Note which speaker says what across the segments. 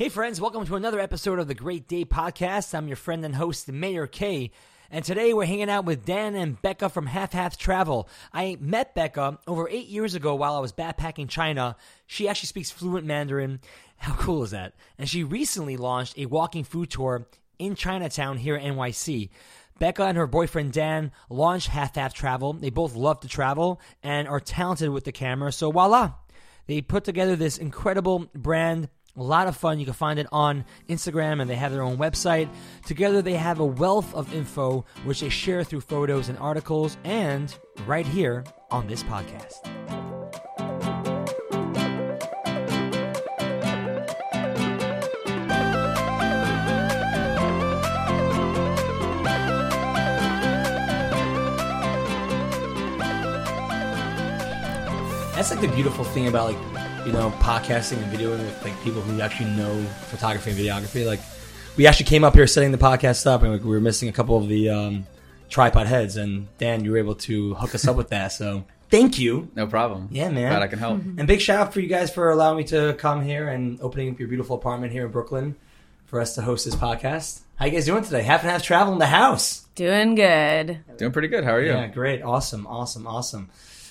Speaker 1: Hey, friends, welcome to another episode of the Great Day Podcast. I'm your friend and host, Meir Kay. And today we're hanging out with Dan and Becca from Half Half Travel. I met Becca over eight years ago while I was backpacking China. She actually speaks fluent Mandarin. How cool is that? And she recently launched a walking food tour in Chinatown here at NYC. Becca and her boyfriend Dan launched Half Half Travel. They both love to travel and are talented with the camera. So voila, they put together this incredible brand. A lot of fun. You can find it on Instagram and they have their own website. Together, they have a wealth of info which they share through photos and articles and right here on this podcast. That's like the beautiful thing about like you know podcasting and videoing with like people who actually know photography and videography. Like we actually came up here setting the podcast up and like, we were missing a couple of the um, tripod heads, and Dan, you were able to hook us up with that. So thank you.
Speaker 2: No problem.
Speaker 1: Yeah, man.
Speaker 2: Glad I can help.
Speaker 1: And big shout out for you guys for allowing me to come here and opening up your beautiful apartment here in Brooklyn for us to host this podcast. How you guys doing today? Half and half travel in the house.
Speaker 3: Doing good.
Speaker 2: Doing pretty good. How are you?
Speaker 1: Yeah, great, awesome, awesome, awesome.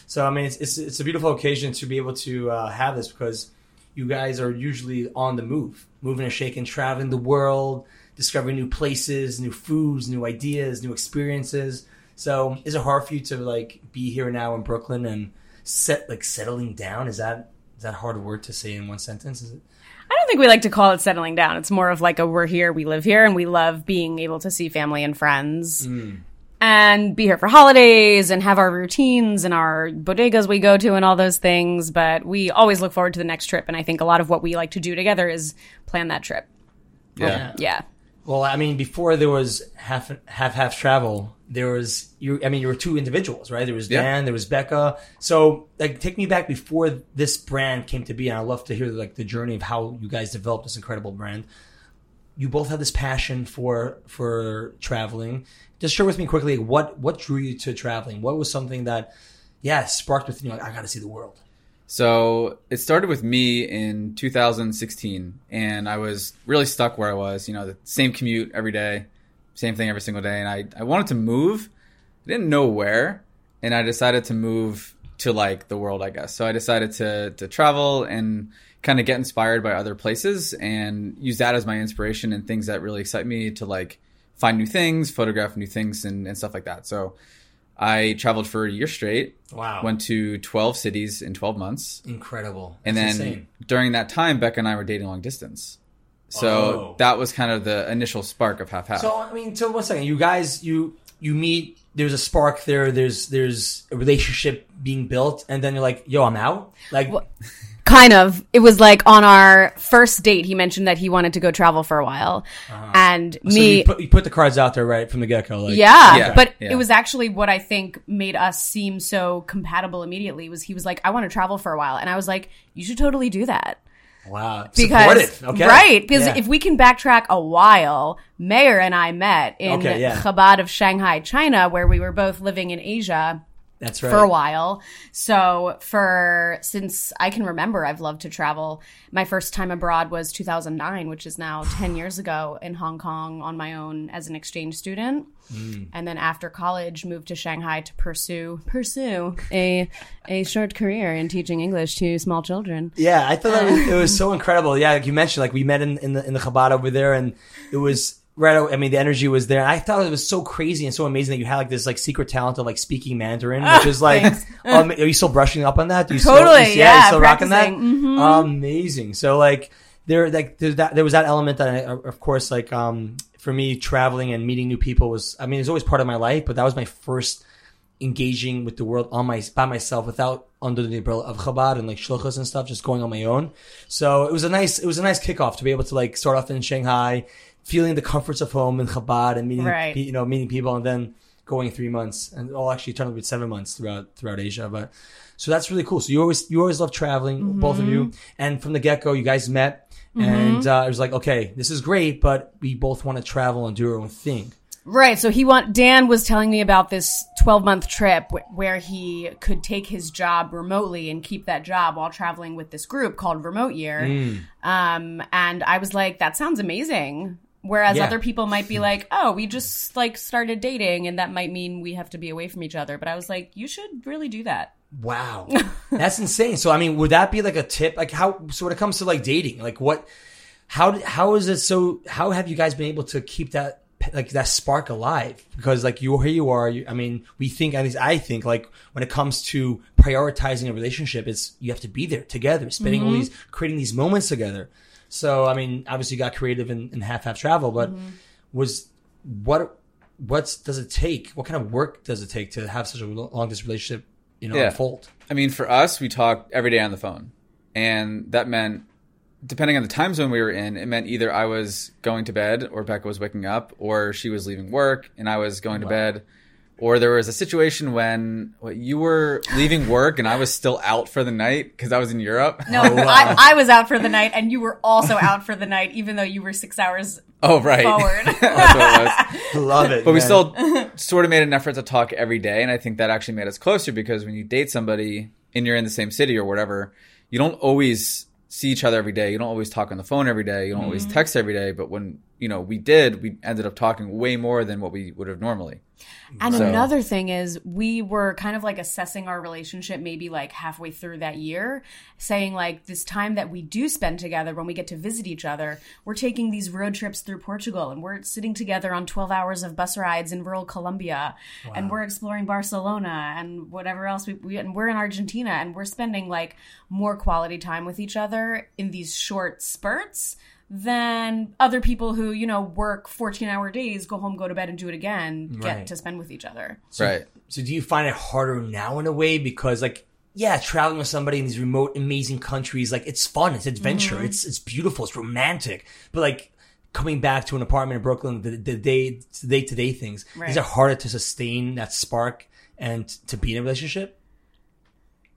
Speaker 1: So I mean, it's it's, it's a beautiful occasion to be able to uh, have this because you guys are usually on the move, moving and shaking, traveling the world, discovering new places, new foods, new ideas, new experiences. So is it hard for you to like be here now in Brooklyn and set like settling down? Is that is that a hard word to say in one sentence? Is it?
Speaker 3: I don't think we like to call it settling down. It's more of like a we're here, we live here, and we love being able to see family and friends and be here for holidays and have our routines and our bodegas we go to and all those things. But we always look forward to the next trip. And I think a lot of what we like to do together is plan that trip.
Speaker 2: Yeah.
Speaker 3: Yeah.
Speaker 1: Well, I mean, before there was half half half travel, there was you. I mean, you were two individuals, right? There was
Speaker 2: Yeah.
Speaker 1: Dan, there was Becca. So, like, take me back before this brand came to be, and I love to hear like the journey of how you guys developed this incredible brand. You both had this passion for for traveling. Just share with me quickly what what drew you to traveling. What was something that, yeah, sparked within you? Like, I got to see the world.
Speaker 2: So it started with me in 2016, and I was really stuck where I was. You know, the same commute every day, same thing every single day, and I I wanted to move. I didn't know where, and I decided to move to like the world, I guess. So I decided to to travel and kind of get inspired by other places and use that as my inspiration and things that really excite me to like find new things, photograph new things, and, and stuff like that. So I traveled for a year straight.
Speaker 1: Wow.
Speaker 2: Went to 12 cities in 12 months.
Speaker 1: Incredible.
Speaker 2: And then
Speaker 1: insane.
Speaker 2: during that time, Becca and I were dating long distance. So
Speaker 1: Oh.
Speaker 2: that was kind of the initial spark of half half.
Speaker 1: So I mean, so one second, you guys, you you meet. There's a spark there. There's there's a relationship being built, and then you're like, "Yo, I'm out." Like,
Speaker 3: Kind of. It was like on our first date, he mentioned that he wanted to go travel for a while. And
Speaker 1: Uh-huh. so
Speaker 3: me.
Speaker 1: you put, you put the cards out there right from the get go. Like,
Speaker 3: Yeah,
Speaker 2: Yeah,
Speaker 3: but
Speaker 2: yeah.
Speaker 3: it was actually what I think made us seem so compatible immediately was he was like, I want to travel for a while. And I was like, you should totally do that.
Speaker 1: wow,
Speaker 3: Because,
Speaker 1: supportive. Okay,
Speaker 3: right. Because
Speaker 1: Yeah.
Speaker 3: if we can backtrack a while, Meir and I met in
Speaker 1: Okay, yeah.
Speaker 3: Chabad of Shanghai, China, where we were both living in Asia
Speaker 1: that's right
Speaker 3: for a while. So for since I can remember, I've loved to travel. My first time abroad was 2009, which is now 10 years ago in Hong Kong on my own as an exchange student.
Speaker 1: Mm.
Speaker 3: And then after college, moved to Shanghai to pursue pursue a a short career in teaching English to small children.
Speaker 1: Yeah, I thought that was, it was so incredible. Yeah, like you mentioned, like we met in, in the in the Chabad over there, and it was right. I mean, the energy was there. I thought it was so crazy and so amazing that you had like this like secret talent of like speaking Mandarin, which is like, um, are you still brushing up on that? Do you
Speaker 3: Totally,
Speaker 1: still,
Speaker 3: yeah,
Speaker 1: you still rocking that?
Speaker 3: practicing. Mhm.
Speaker 1: Amazing. So like there, like that there was that element that, I, of course, like um for me, traveling and meeting new people was. I mean, it's always part of my life, but that was my first engaging with the world on my by myself without under the umbrella of Chabad and like shluchas and stuff, just going on my own. So it was a nice it was a nice kickoff to be able to like start off in Shanghai, feeling the comforts of home in Chabad and meeting
Speaker 3: Right.
Speaker 1: you know meeting people, and then going three months and all actually turned out to be seven months throughout throughout Asia. But so that's really cool. So you always you always love traveling, both of you, and from the get go, you guys met. And uh, it was like, okay, this is great, but we both want to travel and do our own thing.
Speaker 3: Right. So he want Dan was telling me about this 12 month trip wh- where he could take his job remotely and keep that job while traveling with this group called Remote Year.
Speaker 1: Mm.
Speaker 3: Um, and I was like, that sounds amazing. Whereas
Speaker 1: Yeah.
Speaker 3: other people might be hmm. like, oh, we just like started dating and that might mean we have to be away from each other. But I was like, you should really do that.
Speaker 1: Wow, that's insane. So, I mean, would that be like a tip? Like, how? So, when it comes to like dating, like, what? How? How is it so? How have you guys been able to keep that like that spark alive? Because like you, here you are. You, I mean, we think at least I think like when it comes to prioritizing a relationship, it's you have to be there together, spending all mm-hmm. these, creating these moments together. So, I mean, obviously, you got creative in, in half half travel, but mm-hmm. was what? What's does it take? What kind of work does it take to have such a long distance relationship? You know,
Speaker 2: Yeah.
Speaker 1: unfold.
Speaker 2: I mean, for us, we talked every day on the phone, and that meant, depending on the time zone we were in, it meant either I was going to bed, or Becca was waking up, or she was leaving work and I was going to bed, or there was a situation when what, you were leaving work and I was still out for the night because I was in Europe.
Speaker 3: No, oh, I, I was out for the night and you were also out for the night, even though you were six hours
Speaker 2: Oh, right.
Speaker 3: forward.
Speaker 2: That's what it was.
Speaker 1: Love it.
Speaker 2: But we still sort of made an effort to talk every day, and I think that actually made us closer because when you date somebody and you're in the same city or whatever, you don't always see each other every day. You don't always talk on the phone every day. You don't always mm-hmm. text every day. But when you know we did, we ended up talking way more than what we would have normally.
Speaker 3: And
Speaker 2: So-
Speaker 3: another thing is, we were kind of like assessing our relationship maybe like halfway through that year, saying like this time that we do spend together when we get to visit each other, we're taking these road trips through Portugal and we're sitting together on 12 hours of bus rides in rural Colombia and we're exploring Barcelona and whatever else we, we and we're in Argentina and we're spending like more quality time with each other in these short spurts than other people who, you know, work 14 hour days, go home, go to bed and do it again, get to spend with each other.
Speaker 2: right.
Speaker 1: So do you find it harder now in a way because like yeah, traveling with somebody in these remote, amazing countries, like it's fun, it's adventure, mm-hmm. it's it's beautiful, it's romantic. But like coming back to an apartment in Brooklyn, the, the day day to day things,
Speaker 3: Right.
Speaker 1: is it harder to sustain that spark and to be in a relationship?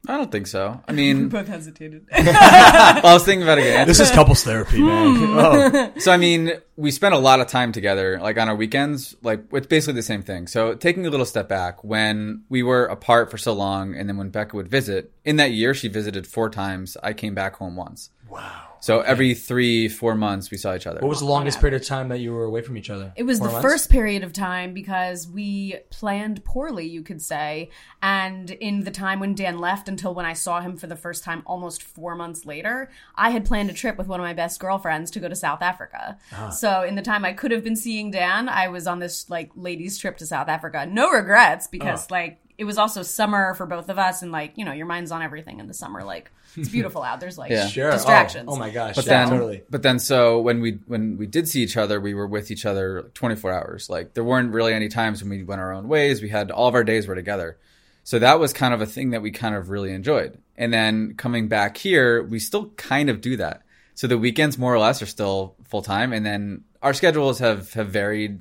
Speaker 2: I don't think so. I mean,
Speaker 3: Both hesitated.
Speaker 2: I was thinking about it again.
Speaker 1: This is couples therapy, man. oh.
Speaker 2: So I mean, we spent a lot of time together, like on our weekends. Like it's basically the same thing. So taking a little step back, when we were apart for so long, and then when Becca would visit, in that year she visited four times. I came back home once.
Speaker 1: Wow.
Speaker 2: So every three, four months we saw each other.
Speaker 1: What was the longest period of time that you were away from each other?
Speaker 3: It was
Speaker 1: Four
Speaker 3: the
Speaker 1: months?
Speaker 3: first period of time because we planned poorly, you could say. And in the time when Dan left until when I saw him for the first time almost four months later, I had planned a trip with one of my best girlfriends to go to South Africa. Uh-huh. So in the time I could have been seeing Dan, I was on this like ladies' trip to South Africa. No regrets because oh. like it was also summer for both of us and like, you know, your mind's on everything in the summer. Like it's beautiful out. There's like
Speaker 2: Yeah.
Speaker 1: Sure. Oh,
Speaker 3: distractions.
Speaker 1: Oh, my gosh.
Speaker 2: but
Speaker 1: yeah,
Speaker 2: then,
Speaker 1: totally.
Speaker 2: but then, so when we when we did see each other, we were with each other twenty four hours. Like there weren't really any times when we went our own ways. We had all of our days were together. So that was kind of a thing that we kind of really enjoyed. And then coming back here, we still kind of do that. So the weekends more or less are still full time, and then our schedules have have varied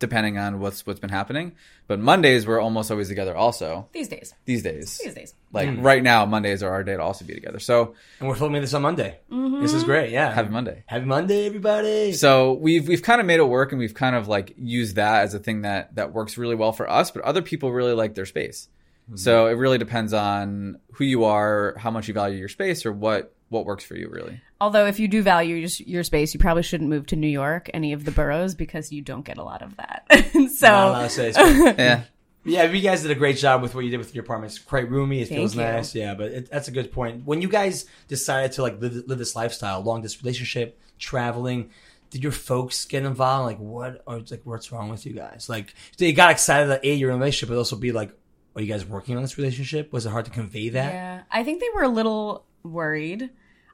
Speaker 2: depending on what's what's been happening. But Mondays we're almost always together. Also
Speaker 3: These days.
Speaker 2: these days,
Speaker 3: These days.
Speaker 2: like
Speaker 1: Hmm.
Speaker 2: right now, Mondays are our day to also be together. So
Speaker 1: And we're filming this on Monday.
Speaker 3: Mm-hmm.
Speaker 1: This is great. Yeah.
Speaker 2: happy Monday.
Speaker 1: Happy Monday, everybody.
Speaker 2: So we've we've kind of made it work, and we've kind of like used that as a thing that that works really well for us. But other people really like their space. So it really depends on who you are, how much you value your space, or what what works for you. Really,
Speaker 3: Although, if you do value your, your space, you probably shouldn't move to New York, any of the boroughs, because you don't get a lot of that. so,
Speaker 1: Not allowed to say it's-
Speaker 2: yeah.
Speaker 1: Yeah, you guys did a great job with what you did with your apartment. It's quite roomy. It
Speaker 3: Thank
Speaker 1: feels
Speaker 3: you.
Speaker 1: nice. Yeah, but it, that's a good point. When you guys decided to like live, live this lifestyle, long distance relationship, traveling, did your folks get involved? Like, what or like what's wrong with you guys? Like, they got excited that a you're in a relationship, but also be like, are you guys working on this relationship? Was it hard to convey that?
Speaker 3: yeah, I think they were a little worried.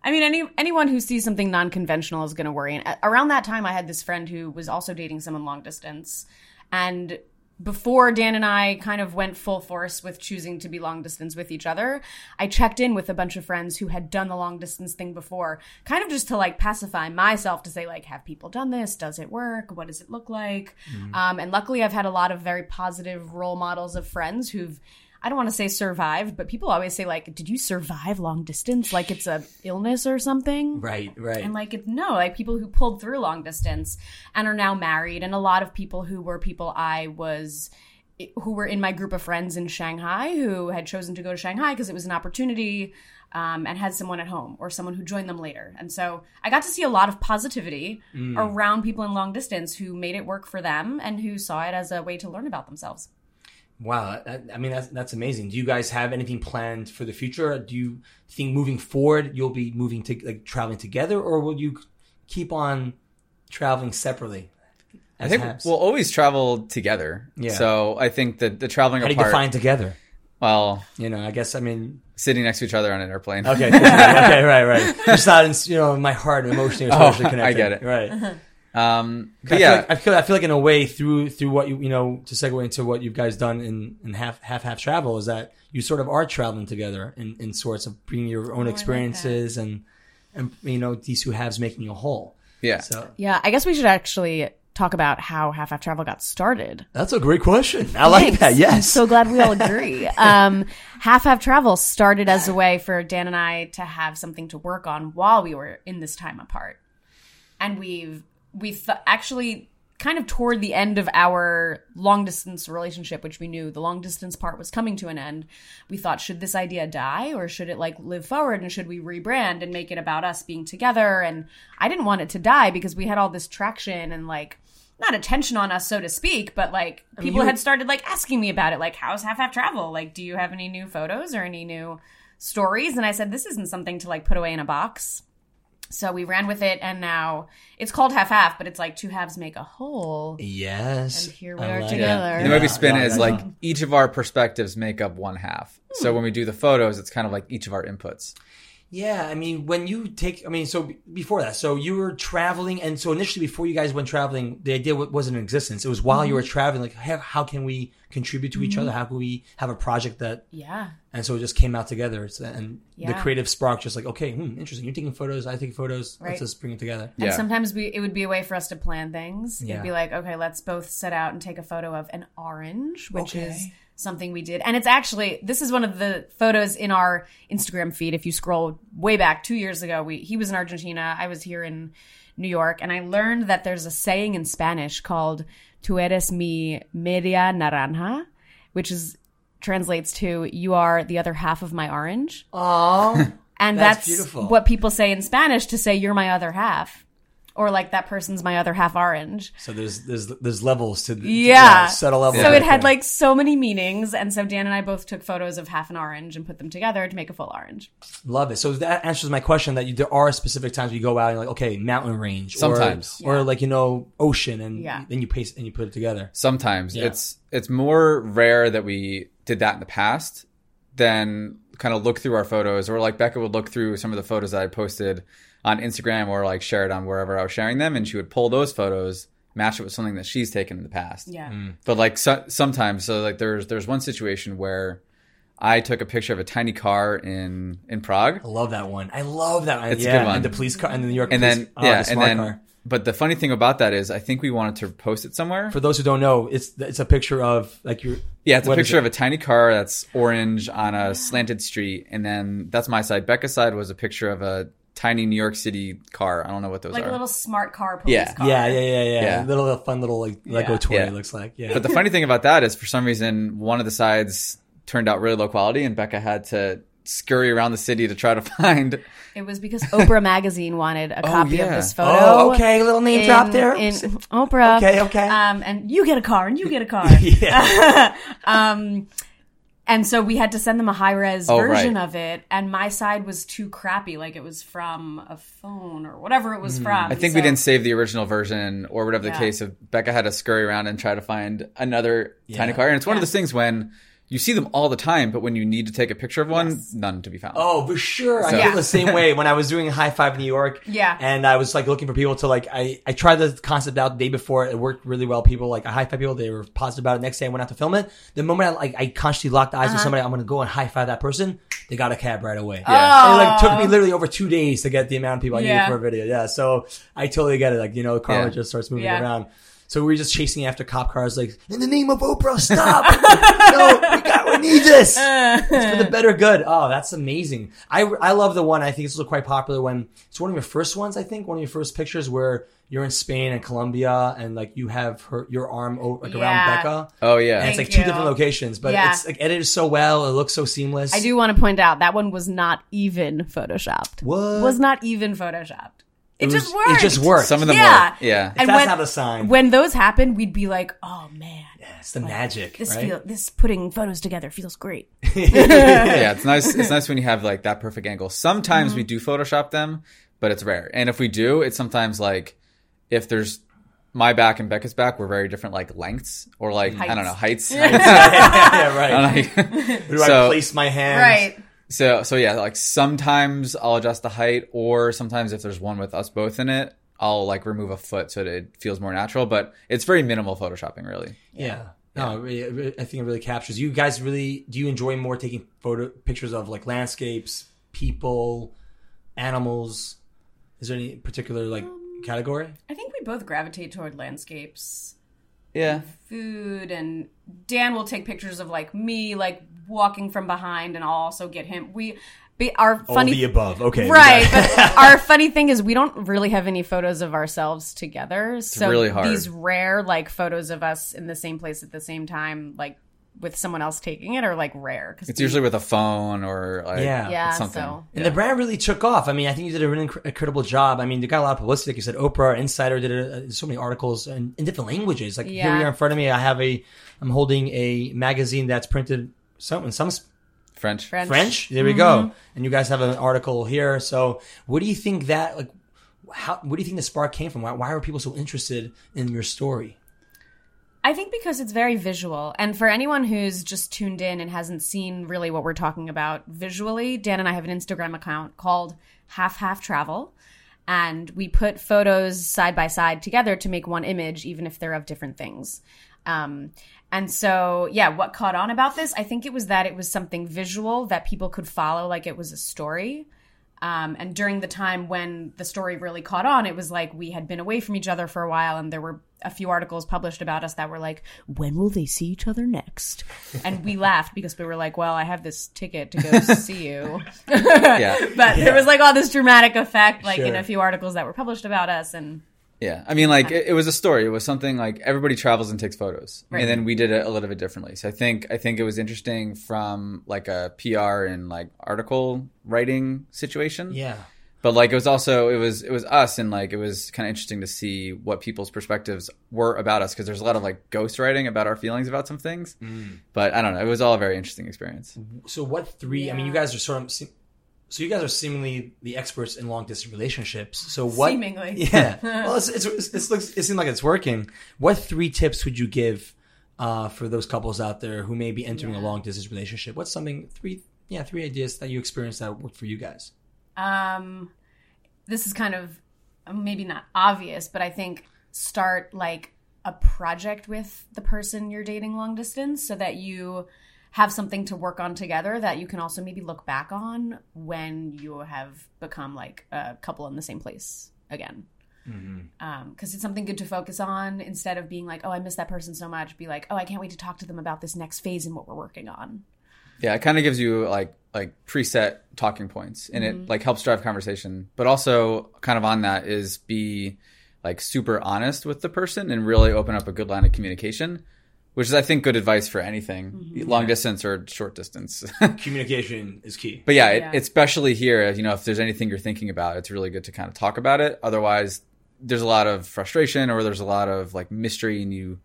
Speaker 3: I mean, any anyone who sees something non-conventional is going to worry. And around that time, I had this friend who was also dating someone long distance, and before Dan and I kind of went full force with choosing to be long distance with each other, I checked in with a bunch of friends who had done the long distance thing before, kind of just to like pacify myself to say like, have people done this? Does it work? What does it look like? Um, and luckily, I've had a lot of very positive role models of friends who've I don't want to say survived, but people always say like, "Did you survive long distance? Like it's a illness or something?"
Speaker 1: Right, right.
Speaker 3: And like, it, no, like people who pulled through long distance and are now married, and a lot of people who were people I was, who were in my group of friends in Shanghai who had chosen to go to Shanghai because it was an opportunity um, and had someone at home or someone who joined them later. And so I got to see a lot of positivity around people in long distance who made it work for them and who saw it as a way to learn about themselves.
Speaker 1: Wow, that, I mean that's that's amazing. Do you guys have anything planned for the future? Do you think moving forward you'll be moving to like traveling together, or will you keep on traveling separately?
Speaker 2: I think
Speaker 1: Habs?
Speaker 2: we'll always travel together.
Speaker 1: Yeah.
Speaker 2: So I think that the traveling
Speaker 1: how do you
Speaker 2: apart,
Speaker 1: define together?
Speaker 2: well,
Speaker 1: You know, I guess I mean
Speaker 2: sitting next to each other on an airplane.
Speaker 1: okay, okay, right, right. It's not in, you know my heart oh, emotionally or
Speaker 2: Oh,
Speaker 1: socially
Speaker 2: I
Speaker 1: connected.
Speaker 2: get it.
Speaker 1: Right.
Speaker 2: Um,
Speaker 1: I
Speaker 2: but
Speaker 1: feel,
Speaker 2: yeah,
Speaker 1: like, I feel I feel like in a way through through what you you know to segue into what you guys done in, in half half half travel is that you sort of are traveling together in, in sorts of bringing your own
Speaker 3: like
Speaker 1: experiences and and you know these two halves making you whole.
Speaker 2: yeah.
Speaker 1: So
Speaker 3: Yeah, I guess we should actually talk about how Half Half Travel got started.
Speaker 1: that's a great question. I like
Speaker 3: Thanks.
Speaker 1: that.
Speaker 3: I'm
Speaker 1: Yes.
Speaker 3: so glad we all agree. um, Half Half Travel started as a way for Dan and I to have something to work on while we were in this time apart. And we've, we've th- actually kind of toward the end of our long distance relationship, which we knew the long distance part was coming to an end, we thought, should this idea die or should it like live forward and should we rebrand and make it about us being together? And I didn't want it to die because we had all this traction and like, not attention on us, so to speak, but like people
Speaker 1: you-
Speaker 3: had started like asking me about it, like how's half half travel? Like, do you have any new photos or any new stories? And I said, this isn't something to like put away in a box. So we ran with it, and now it's called half half, but it's like two halves make a whole.
Speaker 1: Yes.
Speaker 3: And here we
Speaker 1: I
Speaker 3: are
Speaker 1: like
Speaker 3: together.
Speaker 1: it.
Speaker 2: the way we
Speaker 1: Yeah,
Speaker 2: spin
Speaker 1: yeah,
Speaker 2: it is
Speaker 1: yeah.
Speaker 2: like each of our perspectives make up one half. So hmm. when we do the photos, it's kind of like each of our inputs.
Speaker 1: Yeah, I mean, when you take, I mean, so before that, so you were traveling, and so initially, before you guys went traveling, the idea wasn't in existence. It was while you were traveling, like, how, how can we contribute to each other? How can we have a project that,
Speaker 3: Yeah.
Speaker 1: and so it just came out together. It's, and the creative spark, just like, okay, hmm, interesting. You're taking photos, I take photos.
Speaker 3: Right.
Speaker 1: Let's just bring it together.
Speaker 2: Yeah.
Speaker 3: And sometimes we it would be a way for us to plan things.
Speaker 1: Yeah.
Speaker 3: It'd be like, okay, let's both set out and take a photo of an orange, which
Speaker 1: Okay.
Speaker 3: is something we did. And it's actually this is one of the photos in our Instagram feed. If you scroll way back two years ago, we he was in Argentina, I was here in New York, and I learned that there's a saying in Spanish called "Tu eres mi media naranja," which is translates to "You are the other half of my orange."
Speaker 1: Oh,
Speaker 3: And
Speaker 1: That's
Speaker 3: that's,
Speaker 1: beautiful.
Speaker 3: what people say in Spanish to say you're my other half. Or like that person's my other half orange.
Speaker 1: so there's there's there's levels to the
Speaker 3: Yeah.
Speaker 1: subtle level.
Speaker 3: So it had like so many meanings. And so Dan and I both took photos of half an orange and put them together to make a full orange.
Speaker 1: Love it. So that answers my question that you, there are specific times you go out and you're like, okay, mountain range,
Speaker 2: Sometimes.
Speaker 1: or,
Speaker 3: Yeah.
Speaker 1: like you know, ocean, and
Speaker 3: Yeah.
Speaker 1: then you paste and you put it together.
Speaker 2: Sometimes
Speaker 1: Yeah.
Speaker 2: it's it's more rare that we did that in the past than kind of look through our photos or like Becca would look through some of the photos that I posted on Instagram or like share it on wherever I was sharing them and she would pull those photos match it with something that she's taken in the past.
Speaker 3: Yeah. Mm.
Speaker 2: But like so, sometimes so like there's there's one situation where I took a picture of a tiny car in in Prague
Speaker 1: I love that one. I love that one.
Speaker 2: It's a
Speaker 1: yeah,
Speaker 2: good one.
Speaker 1: And the police car and the New York
Speaker 2: and
Speaker 1: police,
Speaker 2: then
Speaker 1: oh,
Speaker 2: yeah
Speaker 1: the
Speaker 2: and then
Speaker 1: car.
Speaker 2: but the funny thing about that is I think we wanted to post it somewhere.
Speaker 1: For those who don't know, it's it's a picture of like your
Speaker 2: Yeah, it's a picture
Speaker 1: it?
Speaker 2: of a tiny car that's orange on a slanted street, and then that's my side. Becca's side was a picture of a tiny New York City car. I don't know what those
Speaker 3: Like
Speaker 2: are.
Speaker 3: Like a little smart car police
Speaker 2: Yeah.
Speaker 3: car.
Speaker 1: Yeah, yeah, yeah, yeah.
Speaker 2: Yeah.
Speaker 1: Little, little fun little like Lego
Speaker 3: Yeah.
Speaker 1: toy.
Speaker 2: Yeah.
Speaker 1: It looks like yeah.
Speaker 2: But the funny thing about that is, for some reason, one of the sides turned out really low quality, and Becca had to scurry around the city to try to find.
Speaker 3: It was because Oprah magazine wanted a copy of
Speaker 2: yeah.
Speaker 3: this photo.
Speaker 1: oh, okay, little name
Speaker 3: in-
Speaker 1: drop there.
Speaker 3: In Oprah.
Speaker 1: Okay, okay.
Speaker 3: Um, and you get a car and you get a car.
Speaker 1: yeah.
Speaker 3: Um, and so we had to send them a high res
Speaker 2: Oh,
Speaker 3: version
Speaker 2: right.
Speaker 3: of it, and my side was too crappy, like it was from a phone or whatever it was from.
Speaker 2: Hmm. I think we didn't save the original version, or whatever the
Speaker 3: Yeah.
Speaker 2: case of. Becca had to scurry around and try to find another tiny car, and it's one of those things when you see them all the time, but when you need to take a picture of one, none to be found.
Speaker 1: Oh, for sure. I
Speaker 2: So-
Speaker 1: feel the same way when I was doing High Five New York.
Speaker 3: Yeah.
Speaker 1: And I was like looking for people to like, I, I tried the concept out the day before. It worked really well. People like, I high five people. They were positive about it. Next day I went out to film it. The moment I like, I consciously locked eyes
Speaker 3: Uh-huh.
Speaker 1: with somebody, I'm going to go and high five that person. They got a cab right away.
Speaker 2: Yeah.
Speaker 1: It like took me literally over two days to get the amount of people I needed for a video. Yeah. So I totally get it. Like, you know, the car
Speaker 2: Yeah.
Speaker 1: just starts moving
Speaker 3: Yeah.
Speaker 1: around. So we were just chasing after cop cars, like, in the name of Oprah, stop! no, we got, we need this. It's for the better good. Oh, that's amazing. I, I love the one. I think it's quite popular when it's one of your first ones. I think one of your first pictures where you're in Spain and Colombia and like you have her your arm over, like
Speaker 3: Yeah.
Speaker 1: around Becca.
Speaker 2: Oh yeah.
Speaker 1: And it's like two
Speaker 3: you.
Speaker 1: different locations, but
Speaker 3: Yeah.
Speaker 1: it's like edited so well. It looks so seamless.
Speaker 3: I do want to point out that one was not even photoshopped.
Speaker 1: What?
Speaker 3: Was not even photoshopped. It,
Speaker 1: was-
Speaker 3: just worked.
Speaker 1: It just worked.
Speaker 2: Some of them
Speaker 3: Yeah.
Speaker 2: were. Yeah.
Speaker 3: And
Speaker 1: that's
Speaker 3: when,
Speaker 1: not a sign.
Speaker 3: when those happen, we'd be like, "Oh man,
Speaker 1: it's the magic,
Speaker 3: this
Speaker 1: right?
Speaker 3: feel this putting photos together feels great."
Speaker 2: yeah, it's nice. It's nice when you have like that perfect angle. Sometimes
Speaker 3: Mm-hmm.
Speaker 2: we do Photoshop them, but it's rare. And if we do, it's sometimes like if there's my back and Becca's back, we're very different like lengths or like I don't know heights.
Speaker 1: yeah, right.
Speaker 2: I don't.
Speaker 1: Where do I place my hands?
Speaker 3: Right.
Speaker 2: So so yeah, like sometimes I'll adjust the height, or sometimes if there's one with us both in it, I'll like remove a foot so that it feels more natural. But it's very minimal photoshopping, really.
Speaker 1: Yeah. No, it really- I think it really captures. You guys really do you enjoy more taking photo pictures of like landscapes, people, animals? Is there any particular like um, category?
Speaker 3: I think we both gravitate toward landscapes,
Speaker 2: Yeah.
Speaker 3: food, and Dan will take pictures of like me, like walking from behind, and I'll also get him. We, be, our funny,
Speaker 1: All the above. Okay.
Speaker 3: right? but our funny thing is we don't really have any photos of ourselves together. so
Speaker 2: really hard.
Speaker 3: these rare like photos of us in the same place at the same time, like with someone else taking it, are like rare because
Speaker 2: It's usually with a phone or like
Speaker 1: Yeah.
Speaker 3: yeah.
Speaker 2: something.
Speaker 3: So
Speaker 1: and the brand really took off. I mean, I think you did a really inc- incredible job. I mean, you got a lot of publicity. Like you said, Oprah, Insider did a, so many articles in, in different languages. Like here we are in front of me. I have a, I'm holding a magazine that's printed some in some
Speaker 2: French.
Speaker 3: French.
Speaker 1: French. There we go. And you guys have an article here. So, what do you think that like? How? What do you think the spark came from? Why, why are people so interested in your story?
Speaker 3: I think because it's very visual. And for anyone who's just tuned in and hasn't seen really what we're talking about visually, Dan and I have an Instagram account called Half Half Travel. And we put photos side by side together to make one image, even if they're of different things. Um, and so, yeah, what caught on about this? I think it was that it was something visual that people could follow like it was a story. Um, and during the time when the story really caught on, it was like we had been away from each other for a while, and there were a few articles published about us that were like, "When will they see each other next?" And we laughed because we were like, "Well, I have this ticket to go see you,"
Speaker 2: Yeah.
Speaker 3: but there was like all this dramatic effect, like in a few articles that were published about us, and
Speaker 2: Yeah, I mean, like it, it was a story. It was something like everybody travels and takes photos,
Speaker 3: Right.
Speaker 2: and then we did it a little bit differently. So I think I think it was interesting from like a PR and like article writing situation.
Speaker 1: Yeah.
Speaker 2: but like it was also it was it was us, and like it was kind of interesting to see what people's perspectives were about us because there's a lot of like ghostwriting about our feelings about some things. Mm. But I don't know, it was all a very interesting experience.
Speaker 1: So, what three? I mean, you guys are sort of. So you guys are seemingly the experts in long distance relationships. So what?
Speaker 3: Seemingly.
Speaker 1: Yeah. Well, it's, it's, it's, it's looks, it seems like it's working. What three tips would you give uh, for those couples out there who may be entering a long distance relationship? What's something three? Yeah, three ideas that you experienced that worked for you guys.
Speaker 3: Um, this is kind of maybe not obvious, but I think start like a project with the person you're dating long distance so that you have something to work on together that you can also maybe look back on when you have become like a couple in the same place again. Mm-hmm. Um, because it's something good to focus on instead of being like, oh, I miss that person so much. Be like, oh, I can't wait to talk to them about this next phase and what we're working on.
Speaker 2: Yeah, it kind of gives you like like preset talking points, and it mm-hmm. like helps drive conversation. But also, kind of on that is be like super honest with the person and really open up a good line of communication, which is I think good advice for anything, mm-hmm. long distance or short distance.
Speaker 1: Communication is key.
Speaker 2: but yeah,
Speaker 3: Yeah.
Speaker 2: It, especially here, you know, if there's anything you're thinking about, it's really good to kind of talk about it. Otherwise, there's a lot of frustration or there's a lot of like mystery, and you.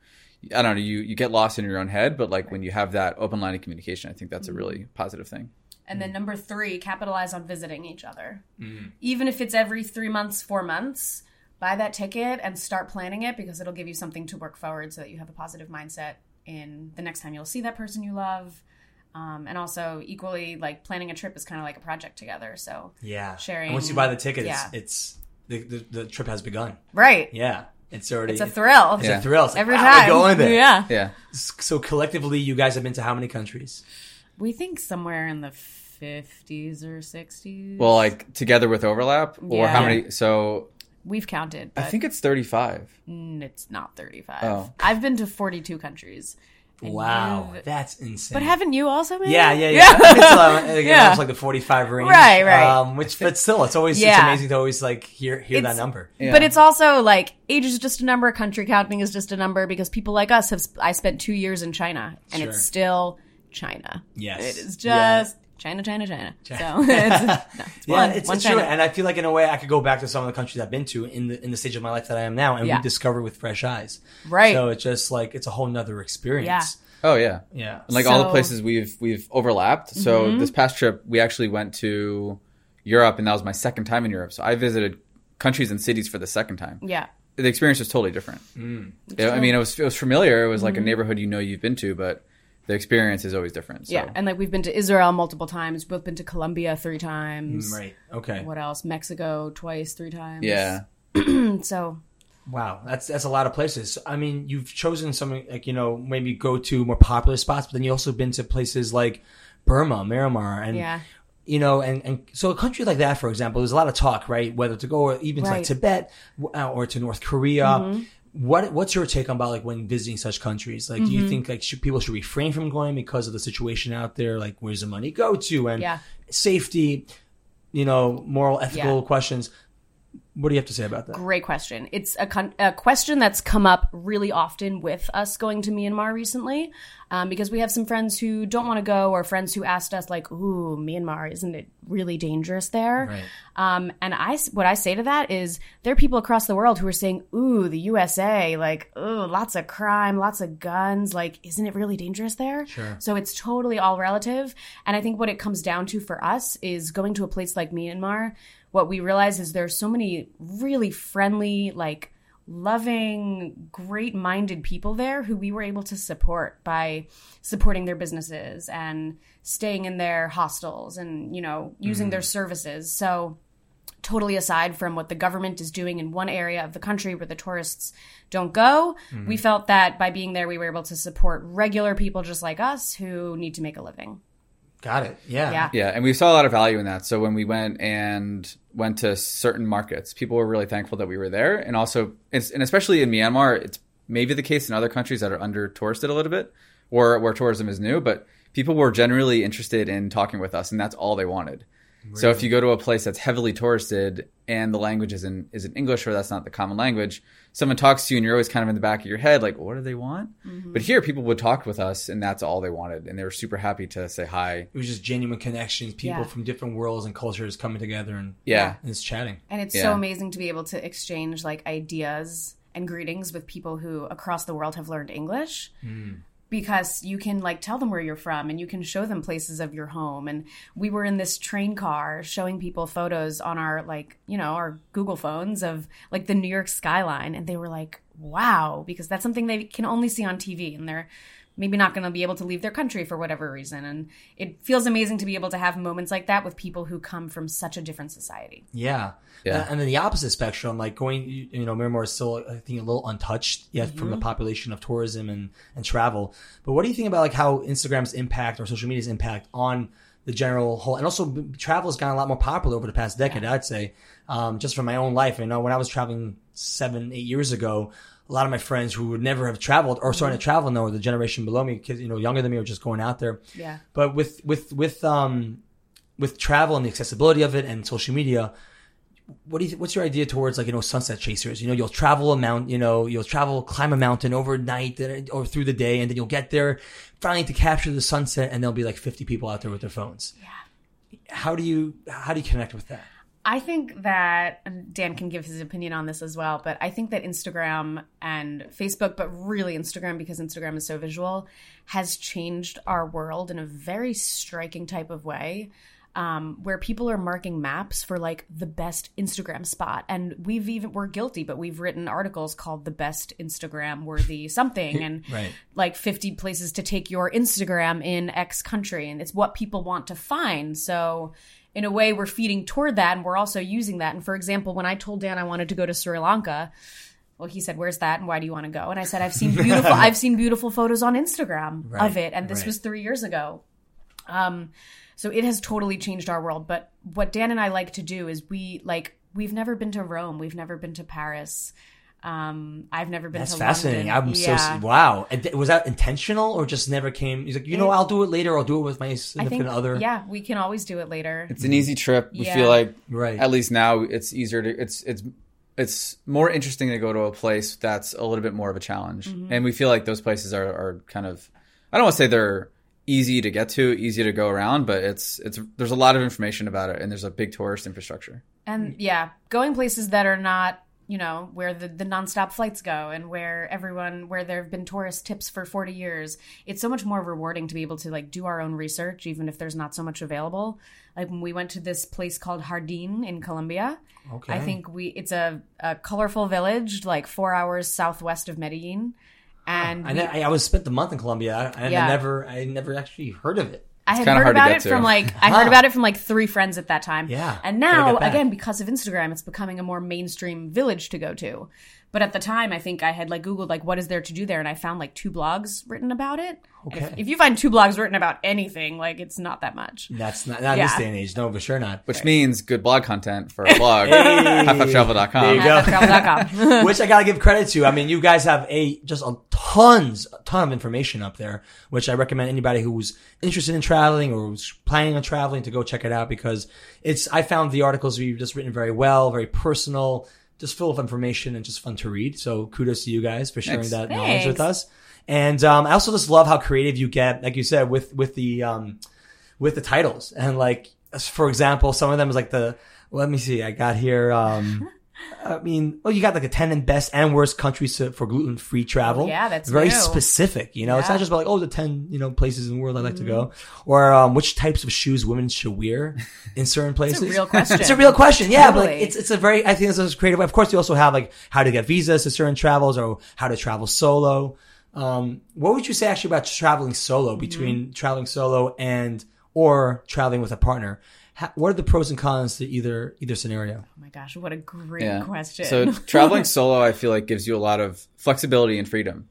Speaker 2: I don't know. You, you get lost in your own head, but like when you have that open line of communication, I think that's a mm-hmm. really positive thing.
Speaker 3: And then mm. number three, capitalize on visiting each other. Mm. Even if it's every three months, four months, buy that ticket and start planning it because it'll give you something to work forward so that you have a positive mindset in the next time you'll see that person you love. Um, and also, equally, like planning a trip is kind of like a project together. So,
Speaker 1: Yeah.
Speaker 3: Sharing-
Speaker 1: And once you buy the ticket,
Speaker 3: Yeah.
Speaker 1: it's, it's the, the the trip has begun.
Speaker 3: right.
Speaker 1: Yeah. It's already
Speaker 3: It's a thrill.
Speaker 1: It's
Speaker 2: Yeah.
Speaker 1: a thrill. It's like,
Speaker 3: Every
Speaker 1: wow,
Speaker 3: time.
Speaker 1: We're going there.
Speaker 3: Yeah.
Speaker 2: Yeah.
Speaker 1: So collectively, you guys have been to how many countries?
Speaker 3: We think somewhere in the 50s or 60s.
Speaker 2: Well, like together with overlap, or how many? So
Speaker 3: we've counted.
Speaker 2: I think it's 35.
Speaker 3: Mm, it's not 35.
Speaker 2: Oh.
Speaker 3: I've been to 42 countries. And
Speaker 1: Wow,
Speaker 3: you've-
Speaker 1: that's insane.
Speaker 3: But haven't you also been?
Speaker 1: yeah, yeah, yeah. it's uh, again,
Speaker 3: Yeah.
Speaker 1: almost like the forty-five range,
Speaker 3: Right, right.
Speaker 1: Um, which, but still, it's always it's
Speaker 3: Yeah.
Speaker 1: amazing to always like hear hear that number.
Speaker 2: Yeah.
Speaker 3: But it's also like age is just a number, country counting is just a number because people like us have. I spent two years in China, and
Speaker 1: Sure.
Speaker 3: it's still China.
Speaker 1: Yes.
Speaker 3: it is
Speaker 1: Yeah.
Speaker 3: just China, China, China. So it's, no, it's
Speaker 1: Yeah,
Speaker 3: one,
Speaker 1: it's,
Speaker 3: one
Speaker 1: it's true,
Speaker 3: China.
Speaker 1: and I feel like in a way I could go back to some of the countries I've been to in the in the stage of my life that I am now, and
Speaker 3: Yeah.
Speaker 1: rediscover with fresh eyes.
Speaker 3: Right.
Speaker 1: So it's just like it's a whole nother experience.
Speaker 3: Yeah.
Speaker 2: Oh yeah.
Speaker 1: Yeah.
Speaker 2: And like all the
Speaker 3: Mm-hmm.
Speaker 2: places we've we've overlapped. So this past trip, we actually went to Europe, and that was my second time in Europe. So I visited countries and cities for the second time.
Speaker 3: yeah,
Speaker 2: The experience was totally different.
Speaker 1: Mm.
Speaker 2: Yeah, I mean, it was it was familiar. It was
Speaker 3: Mm-hmm.
Speaker 2: like a neighborhood you know you've been to, but the experience is always different. So.
Speaker 3: yeah, and like we've been to Israel multiple times. We've been to Colombia three times.
Speaker 1: Mm, Right. Okay.
Speaker 3: What else? Mexico twice, three times.
Speaker 2: yeah.
Speaker 3: So
Speaker 1: Wow, that's that's a lot of places. I mean, you've chosen some like you know maybe go to more popular spots, but then you also been to places like Burma, Myanmar, and
Speaker 3: Yeah.
Speaker 1: you know, and and so a country like that, for example, there's a lot of talk, right? Whether to go or even to like Tibet uh, or to North Korea.
Speaker 3: Mm-hmm.
Speaker 1: What what's your take on about like when visiting such countries? Like,
Speaker 3: Mm-hmm.
Speaker 1: do you think like should, people should refrain from going because of the situation out there? Like, where's the money go to and
Speaker 3: Yeah.
Speaker 1: safety? You know, moral, ethical
Speaker 3: Yeah.
Speaker 1: questions. What do you have to say about that?
Speaker 3: Great question. It's a, con- a question that's come up really often with us going to Myanmar recently, um, because we have some friends who don't want to go, or friends who asked us like, "Ooh, Myanmar, isn't it really dangerous there?"
Speaker 1: Right.
Speaker 3: Um, and I, what I say to that is, there are people across the world who are saying, "Ooh, the USA, like, ooh, lots of crime, lots of guns, like, isn't it really dangerous there?"
Speaker 1: Sure.
Speaker 3: So it's totally all relative. And I think what it comes down to for us is going to a place like Myanmar. What we realize is there's so many really friendly, like loving, great minded people there who we were able to support by supporting their businesses and staying in their hostels and, you know, using mm-hmm. their services. So totally aside from what the government is doing in one area of the country where the tourists don't go, we mm-hmm. felt that by being there, we were able to support regular people just like us who need to make a living.
Speaker 1: Got it. Yeah.
Speaker 3: Yeah.
Speaker 2: Yeah, and we saw a lot of value in that. So when we went and went to certain markets, people were really thankful that we were there, and also, and especially in Myanmar, it's maybe the case in other countries that are under touristed a little bit, or where tourism is new, but people were generally interested in talking with us, and that's all they wanted. So if you go to a place that's heavily touristed and the language isn't isn't English or that's not the common language, someone talks to you and you're always kind of in the back of your head like, what do they want? Mm-hmm. But here, people would talk with us, and that's all they wanted, and they were super happy to say hi.
Speaker 1: It was just genuine connections, people
Speaker 3: Yeah.
Speaker 1: from different worlds and cultures coming together and
Speaker 2: Yeah.
Speaker 1: and it's chatting.
Speaker 3: And it's
Speaker 2: Yeah.
Speaker 3: so amazing to be able to exchange like ideas and greetings with people who across the world have learned English. Hmm. Because you can like tell them where you're from and you can show them places of your home. And we were in this train car showing people photos on our like, you know, our Google phones of like the New York skyline. And they were like, wow, because that's something they can only see on TV and they're maybe not going to be able to leave their country for whatever reason. And it feels amazing to be able to have moments like that with people who come from such a different society.
Speaker 1: Yeah.
Speaker 2: Yeah.
Speaker 1: And then the opposite spectrum, like going, you you know, Myanmar is still, I think, a little untouched yet from
Speaker 3: Mm-hmm.
Speaker 1: the population of tourism and, and travel. But what do you think about like how Instagram's impact or social media's impact on the general whole, and also travel has gotten a lot more popular over the past decade, I'd say. Um, just from my own life, you know, when I was traveling seven, eight years ago, a lot of my friends who would never have traveled or starting to travel now, or the generation below me, kids, you know, younger than me, were just going out there.
Speaker 3: Yeah.
Speaker 1: But with with with um with travel and the accessibility of it and social media, what do you what's your idea towards like you know sunset chasers? You know, you'll travel a mount, you know, you'll travel climb a mountain overnight or through the day, and then you'll get there finally to capture the sunset, and there'll be like fifty people out there with their phones. Yeah. How do you how do you connect with that?
Speaker 3: I think that Dan can give his opinion on this as well, but I think that Instagram and Facebook, but really Instagram because Instagram is so visual, has changed our world in a very striking type of way. Um, where people are marking maps for like the best Instagram spot, and we've even we're guilty, but we've written articles called "the best Instagram worthy something," and
Speaker 1: Right.
Speaker 3: like 50 places to take your Instagram in X country. And it's what people want to find. So, in a way, we're feeding toward that and we're also using that. And for example, when I told Dan I wanted to go to Sri Lanka, well, he said, "Where's that? And why do you want to go?" And I said, "I've seen beautiful, I've seen beautiful photos on Instagram
Speaker 1: Right,
Speaker 3: of it, and this
Speaker 1: right.
Speaker 3: was three years ago." Um, so it has totally changed our world. But what Dan and I like to do is we like we've never been to Rome, we've never been to Paris. Um, I've never been
Speaker 1: That's
Speaker 3: to
Speaker 1: fascinating.
Speaker 3: London.
Speaker 1: I'm so wow. And Was that intentional or just never came? He's like, you know, I'll do it later. I'll do it with my
Speaker 3: I
Speaker 1: significant
Speaker 3: think,
Speaker 1: other.
Speaker 3: yeah, we can always do it later.
Speaker 2: It's an easy trip. We
Speaker 3: Yeah.
Speaker 2: feel like
Speaker 1: Right.
Speaker 2: at least now it's easier to it's it's it's more interesting to go to a place that's a little bit more of a challenge.
Speaker 3: Mm-hmm.
Speaker 2: And we feel like those places are, are kind of I don't want to say they're easy to get to, easy to go around, but it's it's there's a lot of information about it and there's a big tourist infrastructure.
Speaker 3: And yeah, going places that are not, you know, where the, the nonstop flights go and where everyone, where there have been tourist tips for 40 years, it's so much more rewarding to be able to like do our own research, even if there's not so much available. Like when we went to this place called Jardin in Colombia,
Speaker 1: Okay.
Speaker 3: I think we, it's a, a colorful village, like four hours southwest of Medellin. And
Speaker 1: I,
Speaker 3: we-
Speaker 1: ne- I was spent the month in Colombia, and
Speaker 3: Yeah.
Speaker 1: I never, I never actually heard of it.
Speaker 3: I had heard about it
Speaker 2: to.
Speaker 3: from like I heard about it from like three friends at that time.
Speaker 1: Yeah,
Speaker 3: And now again because of Instagram it's becoming a more mainstream village to go to. But at the time I think I had like googled like what is there to do there and I found like two blogs written about it. And If,
Speaker 1: Okay.
Speaker 3: if you find two blogs written about anything like it's not that much.
Speaker 1: That's not, not in this day and age. No, for sure not.
Speaker 2: Which means good blog content for a blog. halfhalftravel.com.
Speaker 1: There you go.
Speaker 3: Halfhalftravel.com.
Speaker 1: which I gotta give credit to. I mean, you guys have a just a tons, a ton of information up there, which I recommend anybody who's interested in traveling or who's planning on traveling to go check it out because it's. I found the articles you've just written very well, very personal, just full of information and just fun to read. So kudos to you guys for sharing
Speaker 2: Thanks.
Speaker 1: that knowledge with us. And um, I also just love how creative you get, like you said, with with the um, with the titles and like for example, some of them is like the. Let me see. I got here. Um, I mean, well, you got like the 10 and best and worst countries to, for gluten free travel.
Speaker 3: Yeah, that's
Speaker 1: very
Speaker 3: new.
Speaker 1: specific. You know, it's not just about like, oh, the 10, you know, places in the world I'd like to go or, um, which types of shoes women should wear in certain places.
Speaker 3: it's a real question.
Speaker 1: it's a real question. Yeah. But like, it's, it's a very, I think this is creative. Of course, you also have like how to get visas to certain travels or how to travel solo. Um, what would you say actually about traveling solo between
Speaker 3: Mm-hmm.
Speaker 1: traveling solo and, or traveling with a partner? How, what are the pros and cons to either, either scenario?
Speaker 3: Oh my gosh, what a great
Speaker 2: Yeah.
Speaker 3: question.
Speaker 2: So traveling solo, I feel like gives you a lot of flexibility and freedom.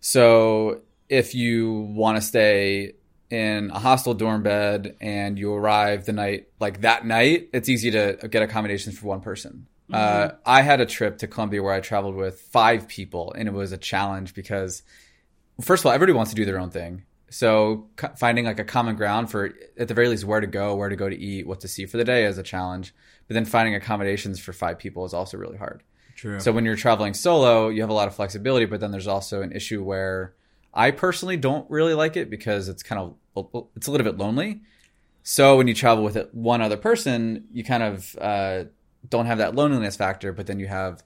Speaker 2: So if you want to stay in a hostel dorm bed and you arrive the night like that night, it's easy to get accommodations for one person. Uh, I had a trip to Colombia where I traveled with five people, and it was a challenge because, first of all, everybody wants to do their own thing. So finding like a common ground for, at the very least, where to go, where to go to eat, what to see for the day is a challenge. But then finding accommodations for five people is also really hard.
Speaker 1: True.
Speaker 2: So when you're traveling solo, you have a lot of flexibility, but then there's also an issue where I personally don't really like it because it's kind of it's a little bit lonely. So when you travel with it- one other person, you kind of uh, don't have that loneliness factor, but then you have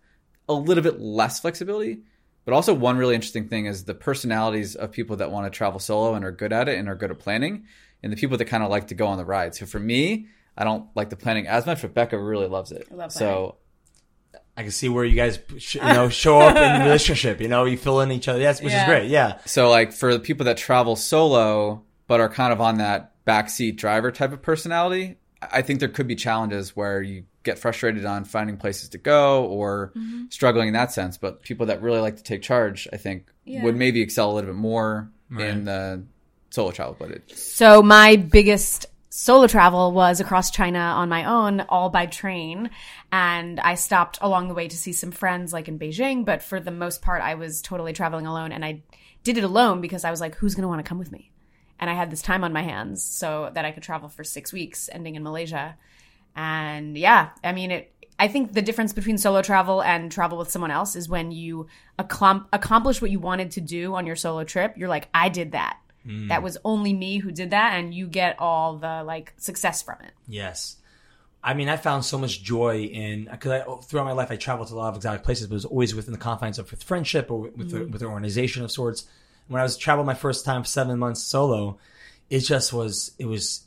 Speaker 2: a little bit less flexibility. But also one really interesting thing is the personalities of people that want to travel solo and are good at it and are good at planning, and the people that kind of like to go on the ride. So for me, I don't like the planning as much, but Becca really loves it.
Speaker 3: love
Speaker 2: so
Speaker 1: I can see where you guys, you know, show up in the relationship. You know, you fill in each other. Yes, which is great. Yeah.
Speaker 2: So like for the people that travel solo but are kind of on that backseat driver type of personality, I think there could be challenges where you get frustrated on finding places to go or mm-hmm. struggling in that sense. But people that really like to take charge, I think,
Speaker 3: Yeah.
Speaker 2: would maybe excel a little bit more in the solo travel footage.
Speaker 3: So my biggest solo travel was across China on my own, all by train. And I stopped along the way to see some friends like in Beijing, but for the most part, I was totally traveling alone. And I did it alone because I was like, who's going to want to come with me? And I had this time on my hands so that I could travel for six weeks, ending in Malaysia. And yeah, I mean, it, I think the difference between solo travel and travel with someone else is when you accom- accomplish what you wanted to do on your solo trip, you're like, I did that. That was only me who did that, and you get all the like success from it.
Speaker 1: Yes. I mean, I found so much joy in because I, throughout my life I traveled to a lot of exotic places, but it was always within the confines of with friendship or with
Speaker 3: Mm-hmm.
Speaker 1: a, with an organization of sorts. When I was traveled my first time, seven months solo, it just was. It was.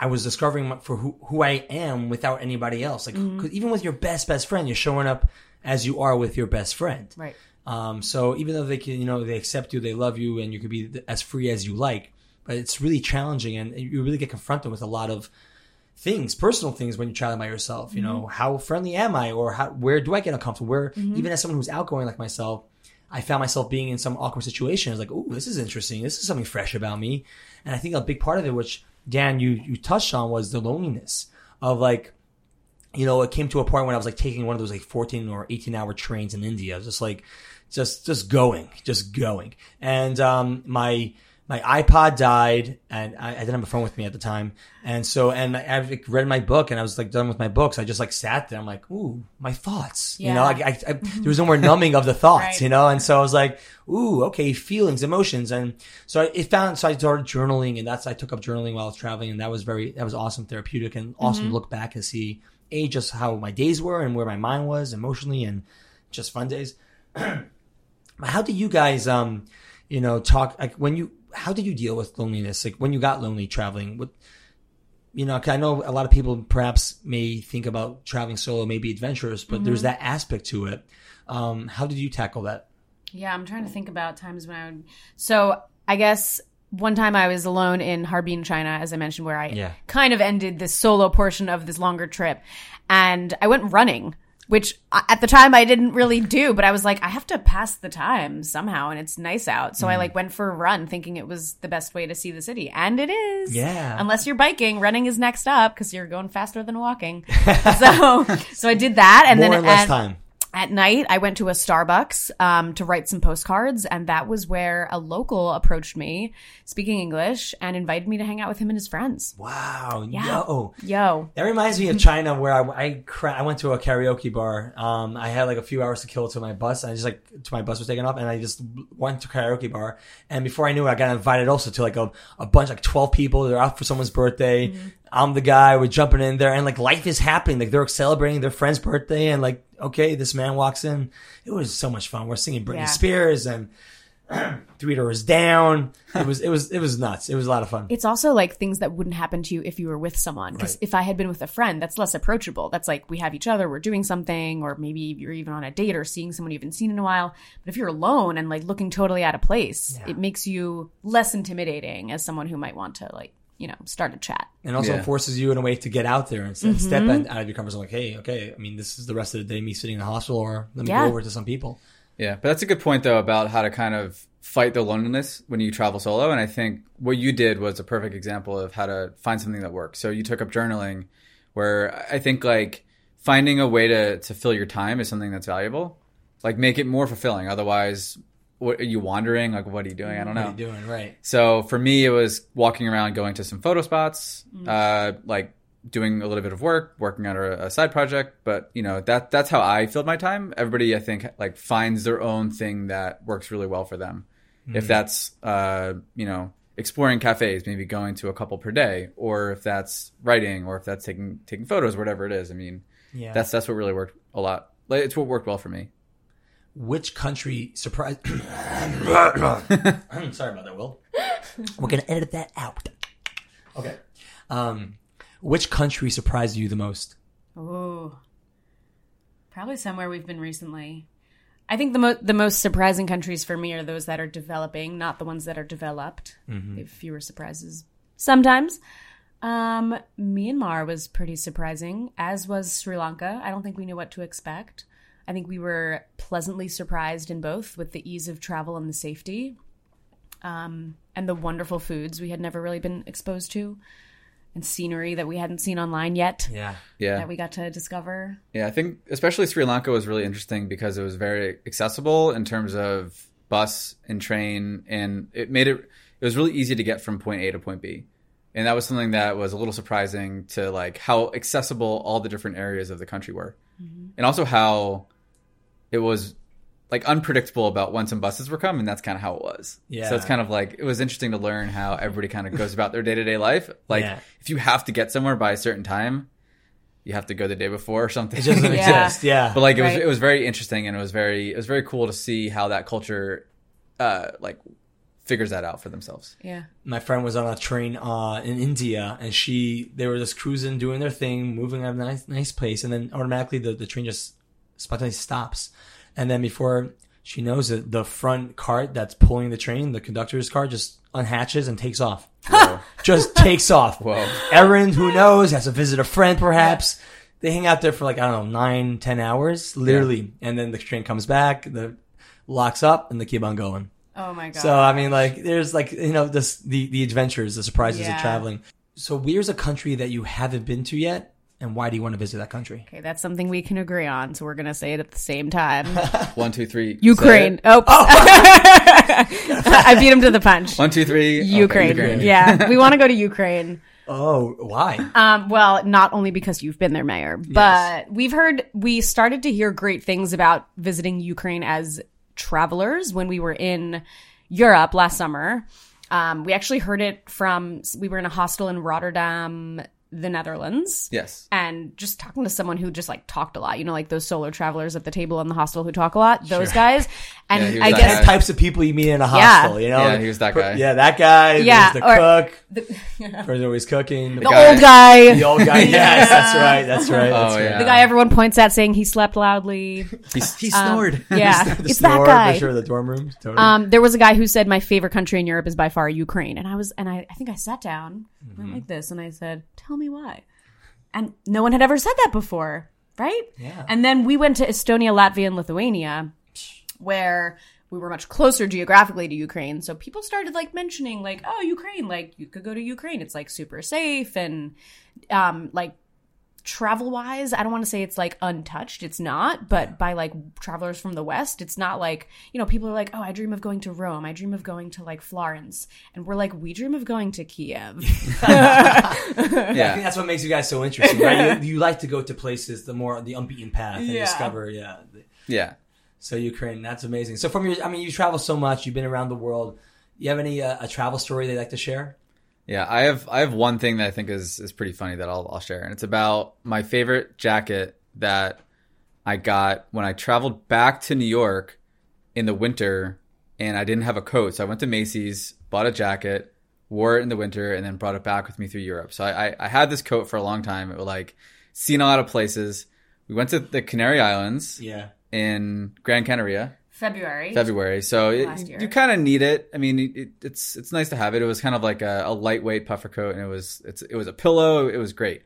Speaker 1: I was discovering my- for who who I am without anybody else. like mm-hmm. because even with your best best friend, you're showing up as you are with your best friend.
Speaker 3: Right.
Speaker 1: Um, so even though they can, you know, they accept you, they love you, and you can be as free as you like, but it's really challenging, and you really get confronted with a lot of things, personal things, when you're traveling by yourself. You know, mm-hmm. how friendly am I, or how, where do I get uncomfortable? Where mm-hmm. even as someone who's outgoing like myself, I found myself being in some awkward situations. Like, oh, this is interesting. This is something fresh about me, and I think a big part of it, which Dan you you touched on, was the loneliness of like you know, it came to a point when I was like taking one of those like 14 or 18 hour trains in India. Just like, just, just going, just going. And, um, my, my iPod died and I, I didn't have a phone with me at the time. And so, and I, I read my book and I was like done with my books. I just like sat there. I'm like, ooh, my thoughts, you know,
Speaker 3: Yeah.
Speaker 1: like I, I, there was no more numbing of the thoughts,
Speaker 3: Right.
Speaker 1: you know? And so I was like, ooh, okay, feelings, emotions. And so I, it found, so I started journaling and that's, I took up journaling while I was traveling and that was very, that was awesome, therapeutic and awesome to look back and see, A, just how my days were and where my mind was emotionally and just fun days. how do you guys, um, you know, talk, like when you, how did you deal with loneliness? Like when you got lonely traveling, what, you know, 'cause I know a lot of people perhaps may think about traveling solo, maybe adventurous, but there's that aspect to it. Um, how did you tackle that?
Speaker 3: Yeah, I'm trying to think about times when I would. So I guess one time I was alone in Harbin, China, as I mentioned, where I
Speaker 1: Yeah.
Speaker 3: kind of ended this solo portion of this longer trip, and I went running. Which at the time I didn't really do, but I was like, I have to pass the time somehow, and it's nice out. So I
Speaker 1: Mm.
Speaker 3: like went for a run, thinking it was the best way to see the city, and it is.
Speaker 1: Yeah.
Speaker 3: Unless you're biking, running is next up because you're going faster than walking. so, so I did that, and
Speaker 1: More
Speaker 3: then
Speaker 1: and less
Speaker 3: and-
Speaker 1: time.
Speaker 3: At night, I went to a Starbucks um, to write some postcards, and that was where a local approached me, speaking English, and invited me to hang out with him and his friends.
Speaker 1: Wow.
Speaker 3: Yeah.
Speaker 1: Yo.
Speaker 3: Yo,
Speaker 1: That reminds me of China, where I I, cra- I went to a karaoke bar. Um, I had like a few hours to kill till my bus. I just like to my bus was taking off, and I just went to karaoke bar. And before I knew it, I got invited also to like a, a bunch, like twelve people. They're out for someone's birthday. I'm the guy. We're jumping in there, and like life is happening. Like they're celebrating their friend's birthday, and like okay, this man walks in. It was so much fun. We're singing Britney
Speaker 3: Yeah.
Speaker 1: Spears and Three Doors Down. It was it was it was nuts. It was a lot of fun.
Speaker 3: it's also like things that wouldn't happen to you if you were with someone. Because
Speaker 1: Right.
Speaker 3: if I had been with a friend, that's less approachable. That's like we have each other, we're doing something, or maybe you're even on a date or seeing someone you haven't seen in a while. But if you're alone and like looking totally out of place,
Speaker 1: Yeah.
Speaker 3: it makes you less intimidating as someone who might want to like you know start a chat.
Speaker 1: and also
Speaker 2: Yeah.
Speaker 1: forces you in a way to get out there and,
Speaker 3: Mm-hmm.
Speaker 1: step in, out of your comfort zone. Like, hey, okay, I mean, this is the rest of the day me sitting in the hospital, or let me
Speaker 3: Yeah.
Speaker 1: go over to some people.
Speaker 2: Yeah, but that's a good point though about how to kind of fight the loneliness when you travel solo. And I think what you did was a perfect example of how to find something that works. So you took up journaling, where I think like finding a way to to fill your time is something that's valuable. Like make it more fulfilling. Otherwise, what are you wandering? Like what are you doing? I don't know.
Speaker 1: What are you doing? Right.
Speaker 2: So for me, it was walking around, going to some photo spots, uh, like doing a little bit of work, working on a, a side project. But you know that that's how I filled my time. Everybody, I think, like finds their own thing that works really well for them. If that's uh, you know exploring cafes, maybe going to a couple per day, or if that's writing, or if that's taking taking photos, whatever it is. I mean,
Speaker 1: Yeah.
Speaker 2: that's that's what really worked a lot. Like, It's what worked well for me.
Speaker 1: Which country surprised? Sorry about that, Will. We're gonna edit that out. Okay. Um, which country surprised you the most?
Speaker 3: Ooh. Probably somewhere we've been recently. I think the mo- the most surprising countries for me are those that are developing, not the ones that are developed.
Speaker 1: Mm-hmm.
Speaker 3: If fewer surprises sometimes. Um, Myanmar was pretty surprising, as was Sri Lanka. I don't think we knew what to expect. I think we were pleasantly surprised in both with the ease of travel and the safety, um, and the wonderful foods we had never really been exposed to, and scenery that we hadn't seen online yet
Speaker 1: Yeah.
Speaker 2: Yeah,
Speaker 3: that we got to discover.
Speaker 2: Yeah, I think especially Sri Lanka was really interesting because it was very accessible in terms of bus and train, and it made it it was really easy to get from point A to point B, and that was something that was a little surprising to like how accessible all the different areas of the country were, and also how it was like unpredictable about when some buses were coming. That's kind of how it was.
Speaker 1: Yeah.
Speaker 2: So it's kind of like it was interesting to learn how everybody kind of goes about their day to day life. Like
Speaker 1: Yeah.
Speaker 2: if you have to get somewhere by a certain time. You have to go the day before or something.
Speaker 1: It doesn't
Speaker 3: Yeah.
Speaker 1: exist. Yeah.
Speaker 2: but like it was it was very interesting and it was very it was very cool to see how that culture uh like figures that out for themselves
Speaker 3: Yeah.
Speaker 1: my friend was on a train uh, in India, and she they were just cruising, doing their thing, moving at a nice nice pace, and then automatically the, the train just spontaneously stops, and then before she knows it, the front cart that's pulling the train, the conductor's car, just unhatches and takes off. Just takes off.
Speaker 2: Whoa.
Speaker 1: Errand, who knows? Has to visit a friend, perhaps. They hang out there for like I don't know nine, ten hours, literally, and then the train comes back, the locks up, and they keep on going.
Speaker 3: Oh my god.
Speaker 1: So I mean, like, there's like you know this the the adventures, the surprises of traveling. So where's a country that you haven't been to yet, and why do you want to visit that country?
Speaker 3: Okay, that's something we can agree on, so we're gonna say it at the same time.
Speaker 2: One, two, three.
Speaker 3: Ukraine.
Speaker 2: Say it.
Speaker 3: Oh, I beat him to the punch.
Speaker 2: One, two, three. Okay,
Speaker 3: Ukraine. Yeah, we want to go to Ukraine.
Speaker 1: Oh, why?
Speaker 3: Um, well, not only because you've been there, Meir, but we've heard, we started to hear great things about visiting Ukraine as travelers when we were in Europe last summer. Um, we actually heard it from, we were in a hostel in Rotterdam, the Netherlands.
Speaker 2: Yes.
Speaker 3: And just talking to someone who just like talked a lot, you know, like those solo travelers at the table in the hostel who talk a lot, those guys. And
Speaker 2: Yeah,
Speaker 3: I
Speaker 2: that
Speaker 3: guess
Speaker 2: guy.
Speaker 1: types of people you meet in a
Speaker 3: Yeah.
Speaker 1: hostel, you know?
Speaker 2: Yeah, he was that guy.
Speaker 1: Yeah, that guy.
Speaker 3: Yeah,
Speaker 1: There's the
Speaker 3: or-
Speaker 1: cook. Person always cooking. The,
Speaker 3: the
Speaker 2: guy-
Speaker 3: old guy.
Speaker 1: the old guy. Yes, that's right. That's right. That's
Speaker 2: Oh,
Speaker 1: right.
Speaker 2: yeah.
Speaker 3: The guy everyone points at saying he slept loudly.
Speaker 2: He, he snored.
Speaker 3: Yeah,
Speaker 1: The
Speaker 3: it's that guy.
Speaker 1: For sure, the dorm rooms. Totally.
Speaker 3: Um, there was a guy who said my favorite country in Europe is by far Ukraine, and I was, and I, I think I sat down, went like this, and I said, "Tell me why." And no one had ever said that before, right?
Speaker 1: Yeah.
Speaker 3: And then we went to Estonia, Latvia, and Lithuania, where we were much closer geographically to Ukraine. So people started like mentioning, like, "Oh, Ukraine! Like you could go to Ukraine. It's like super safe and, um, like." Travel wise i don't want to say it's like untouched it's not but by like travelers from the west it's not like you know people are like oh i dream of going to rome i dream of going to like florence and we're like we dream of going to kiev yeah.
Speaker 1: I think that's what makes you guys so interesting, right? you, you like to go to places the more the unbeaten path and
Speaker 3: Yeah.
Speaker 1: discover. Yeah.
Speaker 2: Yeah.
Speaker 1: So Ukraine, that's amazing. So from your, I mean, you travel so much. You've been around the world. You have any uh, a travel story they'd like to share?
Speaker 2: Yeah, I have I have one thing that I think is is pretty funny that I'll I'll share, and it's about my favorite jacket that I got when I traveled back to New York in the winter, and I didn't have a coat, so I went to Macy's, bought a jacket, wore it in the winter, and then brought it back with me through Europe. So I I, I had this coat for a long time. It was like seen a lot of places. We went to the Canary Islands
Speaker 1: Yeah.
Speaker 2: in Gran Canaria.
Speaker 3: February
Speaker 2: February. So it, you kind of need it. I mean, it, it's it's nice to have it. It was kind of like a, a lightweight puffer coat, and it was it's it was a pillow. It was great.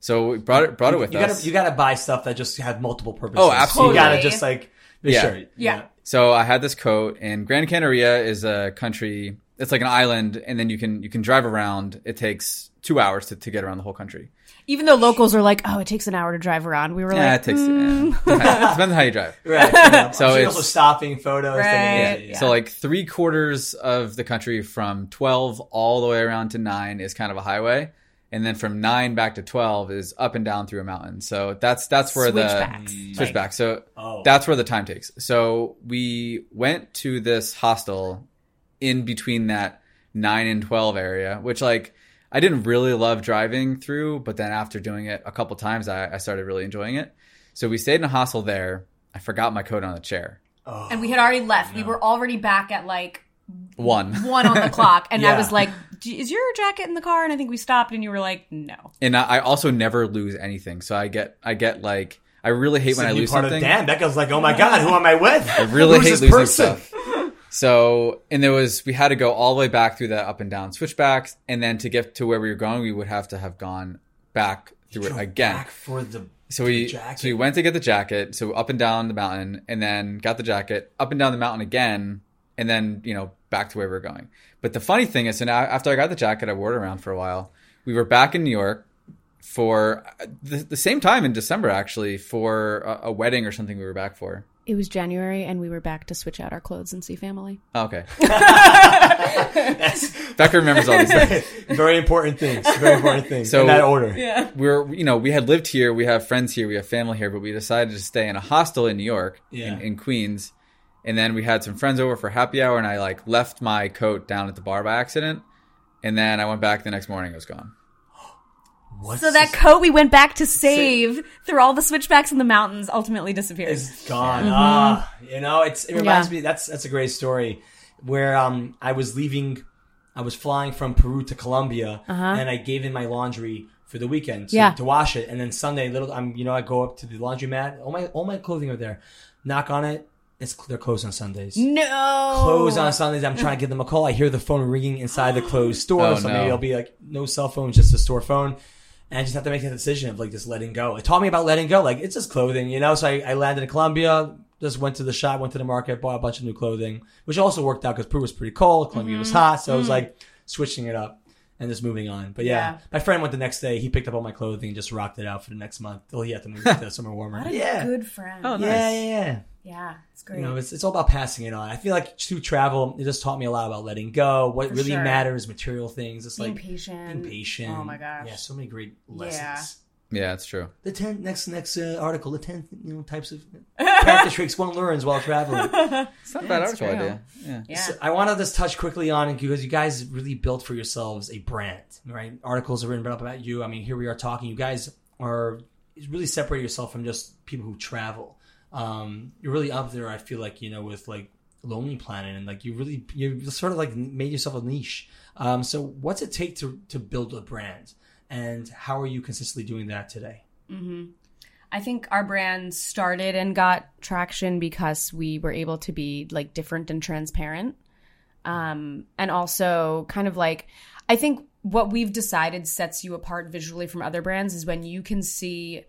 Speaker 2: So we brought it brought it with
Speaker 1: you
Speaker 2: us.
Speaker 1: gotta you gotta buy stuff that just have multiple purposes.
Speaker 2: Oh, absolutely.
Speaker 1: You gotta just like make
Speaker 2: Yeah.
Speaker 1: sure.
Speaker 3: Yeah.
Speaker 2: so I had this coat, and Gran Canaria is a country. It's like an island, and then you can you can drive around. It takes two hours to, to get around the whole country.
Speaker 3: Even though locals are like oh it takes an hour to drive around we were like,
Speaker 2: Yeah,
Speaker 3: like
Speaker 2: it takes.
Speaker 3: mm.
Speaker 2: yeah. depends on how you drive.
Speaker 1: Right. Yeah.
Speaker 2: So
Speaker 1: I'm sure
Speaker 2: it's-
Speaker 1: also stopping photos.
Speaker 3: Right.
Speaker 1: yeah, yeah.
Speaker 2: So like three quarters of the country from 12 all the way around to nine is kind of a highway. And then from nine back to 12 is up and down through a mountain. So that's, that's where
Speaker 3: Switchbacks.
Speaker 2: the
Speaker 3: Like-
Speaker 2: switchback. So
Speaker 1: Oh.
Speaker 2: that's where the time takes. So we went to this hostel in between that nine and 12 area, which like I didn't really love driving through, but then after doing it a couple times, I, I started really enjoying it. So we stayed in a hostel there. I forgot my coat on the chair. Oh.
Speaker 3: and we had already left we were already back at like
Speaker 2: One.
Speaker 3: one on the clock and i was like is your jacket in the car and i think we stopped and you were like no
Speaker 2: and I I also never lose anything. So I get I get like I really hate when I
Speaker 1: You're
Speaker 2: lose
Speaker 1: part
Speaker 2: something.
Speaker 1: of Dan. Becca's like, oh my god, who am I with?
Speaker 2: I really
Speaker 1: Who's
Speaker 2: hate
Speaker 1: this
Speaker 2: losing
Speaker 1: person?
Speaker 2: stuff. So and there was we had to go all the way back through the up and down switchbacks, and then to get to where we were going, we would have to have gone back through it again.
Speaker 1: back for the
Speaker 2: So we
Speaker 1: jacket.
Speaker 2: so we went to get the jacket, so up and down the mountain, and then got the jacket up and down the mountain again, and then you know back to where we were going. But the funny thing is, so now after I got the jacket, I wore it around for a while. We were back in New York for uh, the, the same time in December, actually, for a, a wedding or something we were back for.
Speaker 3: It was january and we were back to switch out our clothes and see family
Speaker 2: Oh, okay, Becca remembers all these things.
Speaker 1: very important things. Very important things.
Speaker 2: So-
Speaker 1: in that order.
Speaker 3: yeah
Speaker 2: we're you know we had lived here we have friends here we have family here but we decided to stay in a hostel in new york
Speaker 1: Yeah.
Speaker 2: in, in queens and then we had some friends over for happy hour and i like left my coat down at the bar by accident and then i went back the next morning it was gone
Speaker 1: What's
Speaker 3: so that coat we went back to save through all the switchbacks in the mountains ultimately disappeared
Speaker 1: is gone. Ah, you know, it's it reminds
Speaker 3: Yeah.
Speaker 1: me. That's that's a great story. Where um, I was leaving, I was flying from Peru to Colombia, and I gave in my laundry for the weekend to,
Speaker 3: Yeah.
Speaker 1: to wash it, and then Sunday, little, I'm you know, I go up to the laundromat. All my all my clothing are there. Knock on it. It's they're closed on Sundays.
Speaker 3: no
Speaker 1: Closed on Sundays. I'm trying to give them a call. I hear the phone ringing inside the closed store.
Speaker 2: Oh,
Speaker 1: so
Speaker 2: no.
Speaker 1: maybe I'll be like, no cell phone, just a store phone. And I just have to make that decision of like just letting go. It taught me about letting go. Like it's just clothing, you know. So I, I landed in Colombia, just went to the shop, went to the market, bought a bunch of new clothing, which also worked out because Peru was pretty cold, Colombia was mm-hmm. hot, so I was mm. like switching it up. and just moving on. But yeah,
Speaker 3: Yeah.
Speaker 1: my friend went the next day. He picked up all my clothing and just rocked it out for the next month till he had to move to somewhere warmer.
Speaker 3: What a
Speaker 1: yeah.
Speaker 3: good friend.
Speaker 2: Oh, nice.
Speaker 1: yeah, yeah.
Speaker 3: Yeah, it's great.
Speaker 1: You know, it's, it's all about passing it on. I feel like through travel, it just taught me a lot about letting go, what
Speaker 3: For
Speaker 1: really
Speaker 3: sure.
Speaker 1: matters, material things. It's
Speaker 3: being
Speaker 1: like
Speaker 3: patient.
Speaker 1: being patient.
Speaker 3: Oh my gosh.
Speaker 1: Yeah, so many great lessons.
Speaker 3: Yeah.
Speaker 2: Yeah, it's true.
Speaker 1: The ten next next uh, article, the ten you know types of character tricks one learns while traveling.
Speaker 2: It's not a bad article
Speaker 3: true.
Speaker 2: idea. Yeah.
Speaker 3: Yeah.
Speaker 1: So I want to just touch quickly on it because you guys really built for yourselves a brand, right? Articles are written up about you. I mean, here we are talking. You guys are really separate yourself from just people who travel. Um, you're really up there. I feel like you know with like Lonely Planet and like you really you sort of like made yourself a niche. Um, so what's it take to to build a brand, and how are you consistently doing that today?
Speaker 3: I think our brand started and got traction because we were able to be like different and transparent. Um, and also kind of like, I think what we've decided sets you apart visually from other brands is when you can see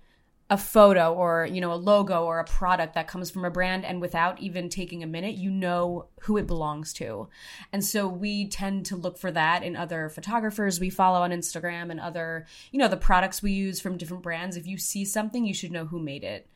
Speaker 3: a photo or you know a logo or a product that comes from a brand and without even taking a minute you know who it belongs to. And so we tend to look for that in other photographers. We follow on instagram and other you know the products we use from different brands. If you see something you should know who made it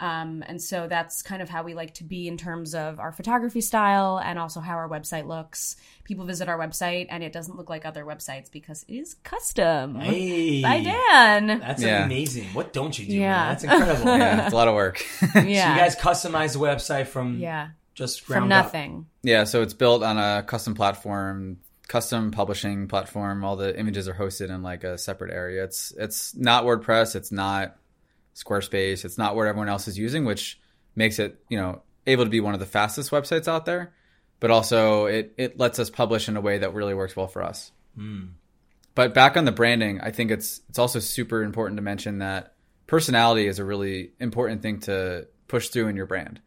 Speaker 3: um, and so that's kind of how we like to be in terms of our photography style and also how our website looks. People visit our website and it doesn't look like other websites because it is custom.
Speaker 1: Hey,
Speaker 3: By Dan.
Speaker 1: That's
Speaker 2: Yeah.
Speaker 1: amazing. What don't you do?
Speaker 3: Yeah.
Speaker 1: man? that's incredible.
Speaker 2: Yeah, it's a lot of work.
Speaker 1: So
Speaker 3: yeah.
Speaker 1: you guys customize the website from
Speaker 3: yeah.
Speaker 1: just ground
Speaker 3: From
Speaker 1: up.
Speaker 3: nothing.
Speaker 2: Yeah, so it's built on a custom platform, custom publishing platform. All the images are hosted in like a separate area. It's it's not WordPress, it's not Squarespace, it's not what everyone else is using, which makes it, you know, able to be one of the fastest websites out there, but also it it lets us publish in a way that really works well for us. Hmm. But back on the branding, I think it's it's also super important to mention that personality is a really important thing to push through in your brand.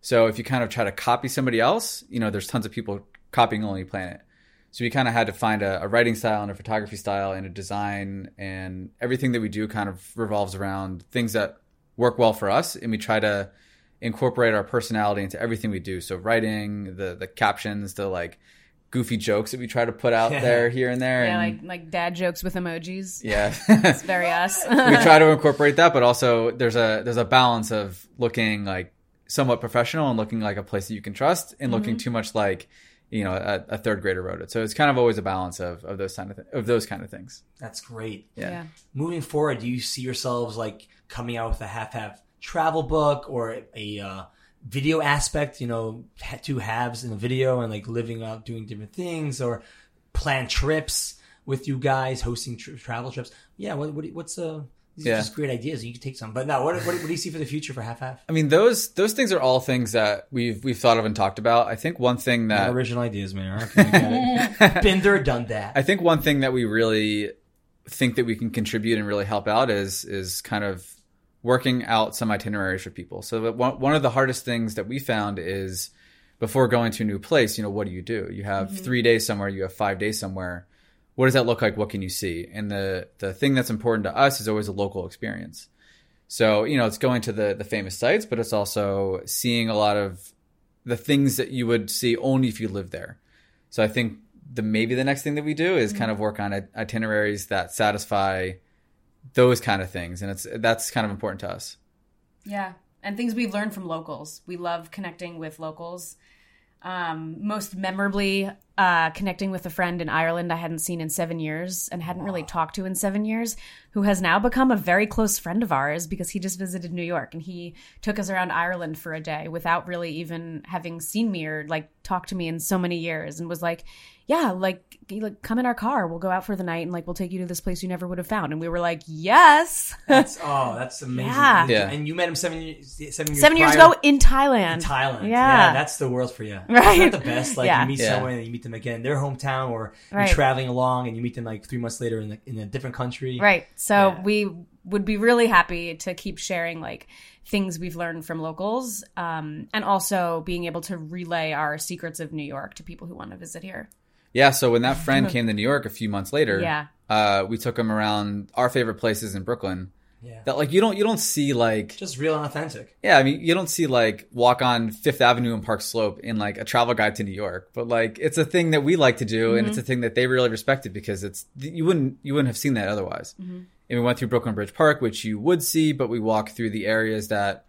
Speaker 2: So if you kind of try to copy somebody else, you know, there's tons of people copying Lonely Planet. So we kind of had to find a, a writing style and a photography style and a design and everything that we do kind of revolves around things that work well for us. And we try to incorporate our personality into everything we do. So writing, the the captions, the like goofy jokes that we try to put out there here and there.
Speaker 3: Yeah,
Speaker 2: and,
Speaker 3: like like dad jokes with emojis.
Speaker 2: yeah.
Speaker 3: It's very us.
Speaker 2: we try to incorporate that, but also there's a there's a balance of looking like somewhat professional and looking like a place that you can trust, and looking mm-hmm. too much like you know a, a third grader wrote it. So it's kind of always a balance of of those kind of th- of those kind of things.
Speaker 1: That's great.
Speaker 2: Yeah.
Speaker 3: yeah.
Speaker 1: Moving forward, do you see yourselves like coming out with a half-half travel book or a uh, video aspect? You know, two halves in a video and like living out, doing different things, or plan trips with you guys, hosting tr- travel trips. Yeah. What, what what's uh these
Speaker 2: Yeah.
Speaker 1: are just great ideas. You can take some, but no. What, what, what do you see for the future for half-half?
Speaker 2: I mean those those things are all things that we've we've thought of and talked about. I think one thing that
Speaker 1: original ideas, man. Okay, got it. Been there, done that.
Speaker 2: I think one thing that we really think that we can contribute and really help out is is kind of working out some itineraries for people. So one one of the hardest things that we found is before going to a new place, you know, what do you do? You have mm-hmm. three days somewhere, you have five days somewhere. What does that look like? What can you see? And the the thing that's important to us is always a local experience. So you know, it's going to the the famous sites, but it's also seeing a lot of the things that you would see only if you lived there. So I think the maybe the next thing that we do is kind of work on itineraries that satisfy those kind of things, and it's that's kind of important to us.
Speaker 3: Yeah. And things we've learned from locals. We love connecting with locals. Um, most memorably, uh, connecting with a friend in Ireland I hadn't seen in seven years and hadn't really talked to in seven years, who has now become a very close friend of ours because he just visited New York and he took us around Ireland for a day without really even having seen me or like talked to me in so many years and was like, yeah, like, like come in our car. We'll go out for the night and like we'll take you to this place you never would have found. And we were like, yes.
Speaker 1: That's oh, that's amazing.
Speaker 3: Yeah.
Speaker 2: Yeah.
Speaker 1: And you met him seven years. Seven years.
Speaker 3: Seven years ago in Thailand.
Speaker 1: in Thailand.
Speaker 3: Yeah.
Speaker 1: Yeah. that's the world for you.
Speaker 3: Right.
Speaker 1: Isn't that the best. Like
Speaker 3: Yeah.
Speaker 1: you meet
Speaker 2: Yeah.
Speaker 1: someone and you meet them again, in their hometown, or
Speaker 3: Right.
Speaker 1: you're traveling along and you meet them like three months later in, the, in a different country.
Speaker 3: Right. So
Speaker 1: Yeah.
Speaker 3: we would be really happy to keep sharing like things we've learned from locals, um, and also being able to relay our secrets of New York to people who want to visit here.
Speaker 2: Yeah. So when that friend came to New York a few months later,
Speaker 3: Yeah.
Speaker 2: uh, we took him around our favorite places in Brooklyn,
Speaker 1: Yeah.
Speaker 2: that like you don't you don't see like
Speaker 1: Just real and authentic.
Speaker 2: yeah I mean you don't see like walk on Fifth Avenue and Park Slope in like a travel guide to New York, but like it's a thing that we like to do and it's mm-hmm. a thing that they really respected because it's you wouldn't you wouldn't have seen that otherwise. Mm-hmm. And we went through Brooklyn Bridge Park, which you would see, but we walked through the areas that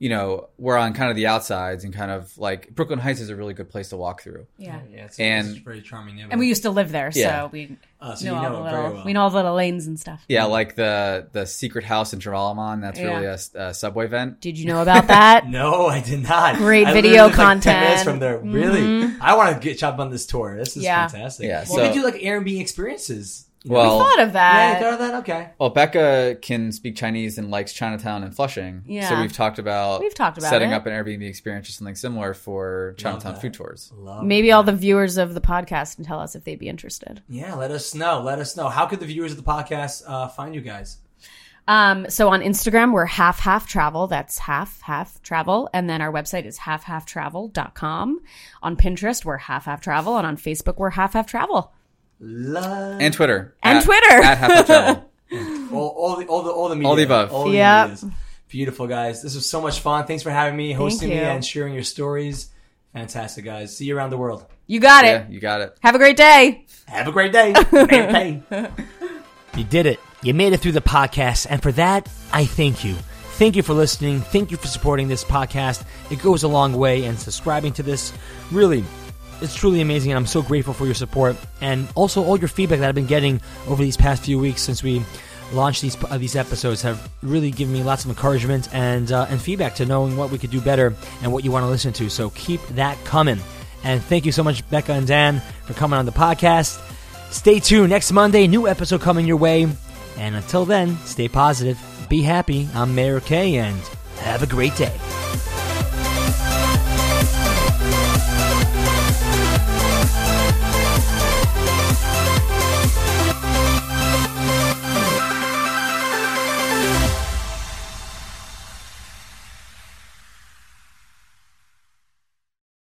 Speaker 2: you know we're on kind of the outsides and kind of like Brooklyn Heights is a really good place to walk through.
Speaker 3: Yeah.
Speaker 1: Yeah, it's,
Speaker 2: And-
Speaker 1: it's a very charming neighborhood.
Speaker 3: And we used to live there, so we
Speaker 1: Uh, so
Speaker 3: know,
Speaker 1: you
Speaker 3: all
Speaker 1: know
Speaker 3: the little
Speaker 1: well.
Speaker 3: we know all the little lanes and stuff.
Speaker 2: Yeah, like the the secret house in Joralemon. That's
Speaker 3: Yeah.
Speaker 2: really a, a subway vent.
Speaker 3: Did you know about that?
Speaker 1: No, I did not.
Speaker 3: Great
Speaker 1: I
Speaker 3: video
Speaker 1: literally lived, like, 10 minutes
Speaker 3: content. Mm-hmm.
Speaker 1: from there. Really? I want to get jump on this tour. This is
Speaker 3: Yeah.
Speaker 1: fantastic.
Speaker 2: Yeah,
Speaker 1: Well,
Speaker 2: so-
Speaker 1: we do like Airbnb experiences. You know?
Speaker 2: Well,
Speaker 3: Thought of that.
Speaker 1: yeah,
Speaker 3: that.
Speaker 1: you thought of that? Okay.
Speaker 2: Well, Becca can speak Chinese and likes Chinatown and Flushing.
Speaker 3: Yeah.
Speaker 2: So we've talked about
Speaker 3: We've talked about
Speaker 2: setting
Speaker 3: it.
Speaker 2: up an Airbnb experience or something similar for Chinatown food tours.
Speaker 1: Love
Speaker 3: Maybe all the viewers of the podcast can tell us if they'd be interested.
Speaker 1: Yeah, let us know. Let us know. How could the viewers of the podcast uh, find you guys?
Speaker 3: Um, so on Instagram, we're half half travel. That's half half travel. And then our website is half half travel.com. On Pinterest, we're half half travel. And on Facebook, we're half half travel.
Speaker 1: Love
Speaker 2: And Twitter.
Speaker 3: And
Speaker 2: At-
Speaker 3: Twitter.
Speaker 2: At Half Half Travel.
Speaker 1: all, all the all the all the media.
Speaker 2: All the above.
Speaker 1: All
Speaker 3: Yep.
Speaker 1: medias. Beautiful guys. This was so much fun. Thanks for having me, hosting me, and sharing your stories. Fantastic, guys. See you around the world.
Speaker 3: You got it.
Speaker 2: you got it.
Speaker 3: Have a great day.
Speaker 1: Have a great day. You did it. You made it through the podcast, and for that, I thank you. Thank you for listening. Thank you for supporting this podcast. It goes a long way, and subscribing to this really. It's truly amazing, and I'm so grateful for your support and also all your feedback that I've been getting over these past few weeks since we launched these uh, these episodes have really given me lots of encouragement and uh, and feedback to knowing what we could do better and what you want to listen to. So keep that coming. And thank you so much, Becca and Dan, for coming on the podcast. Stay tuned. Next Monday, new episode coming your way. And until then, stay positive, be happy. I'm Meir Kay, and have a great day.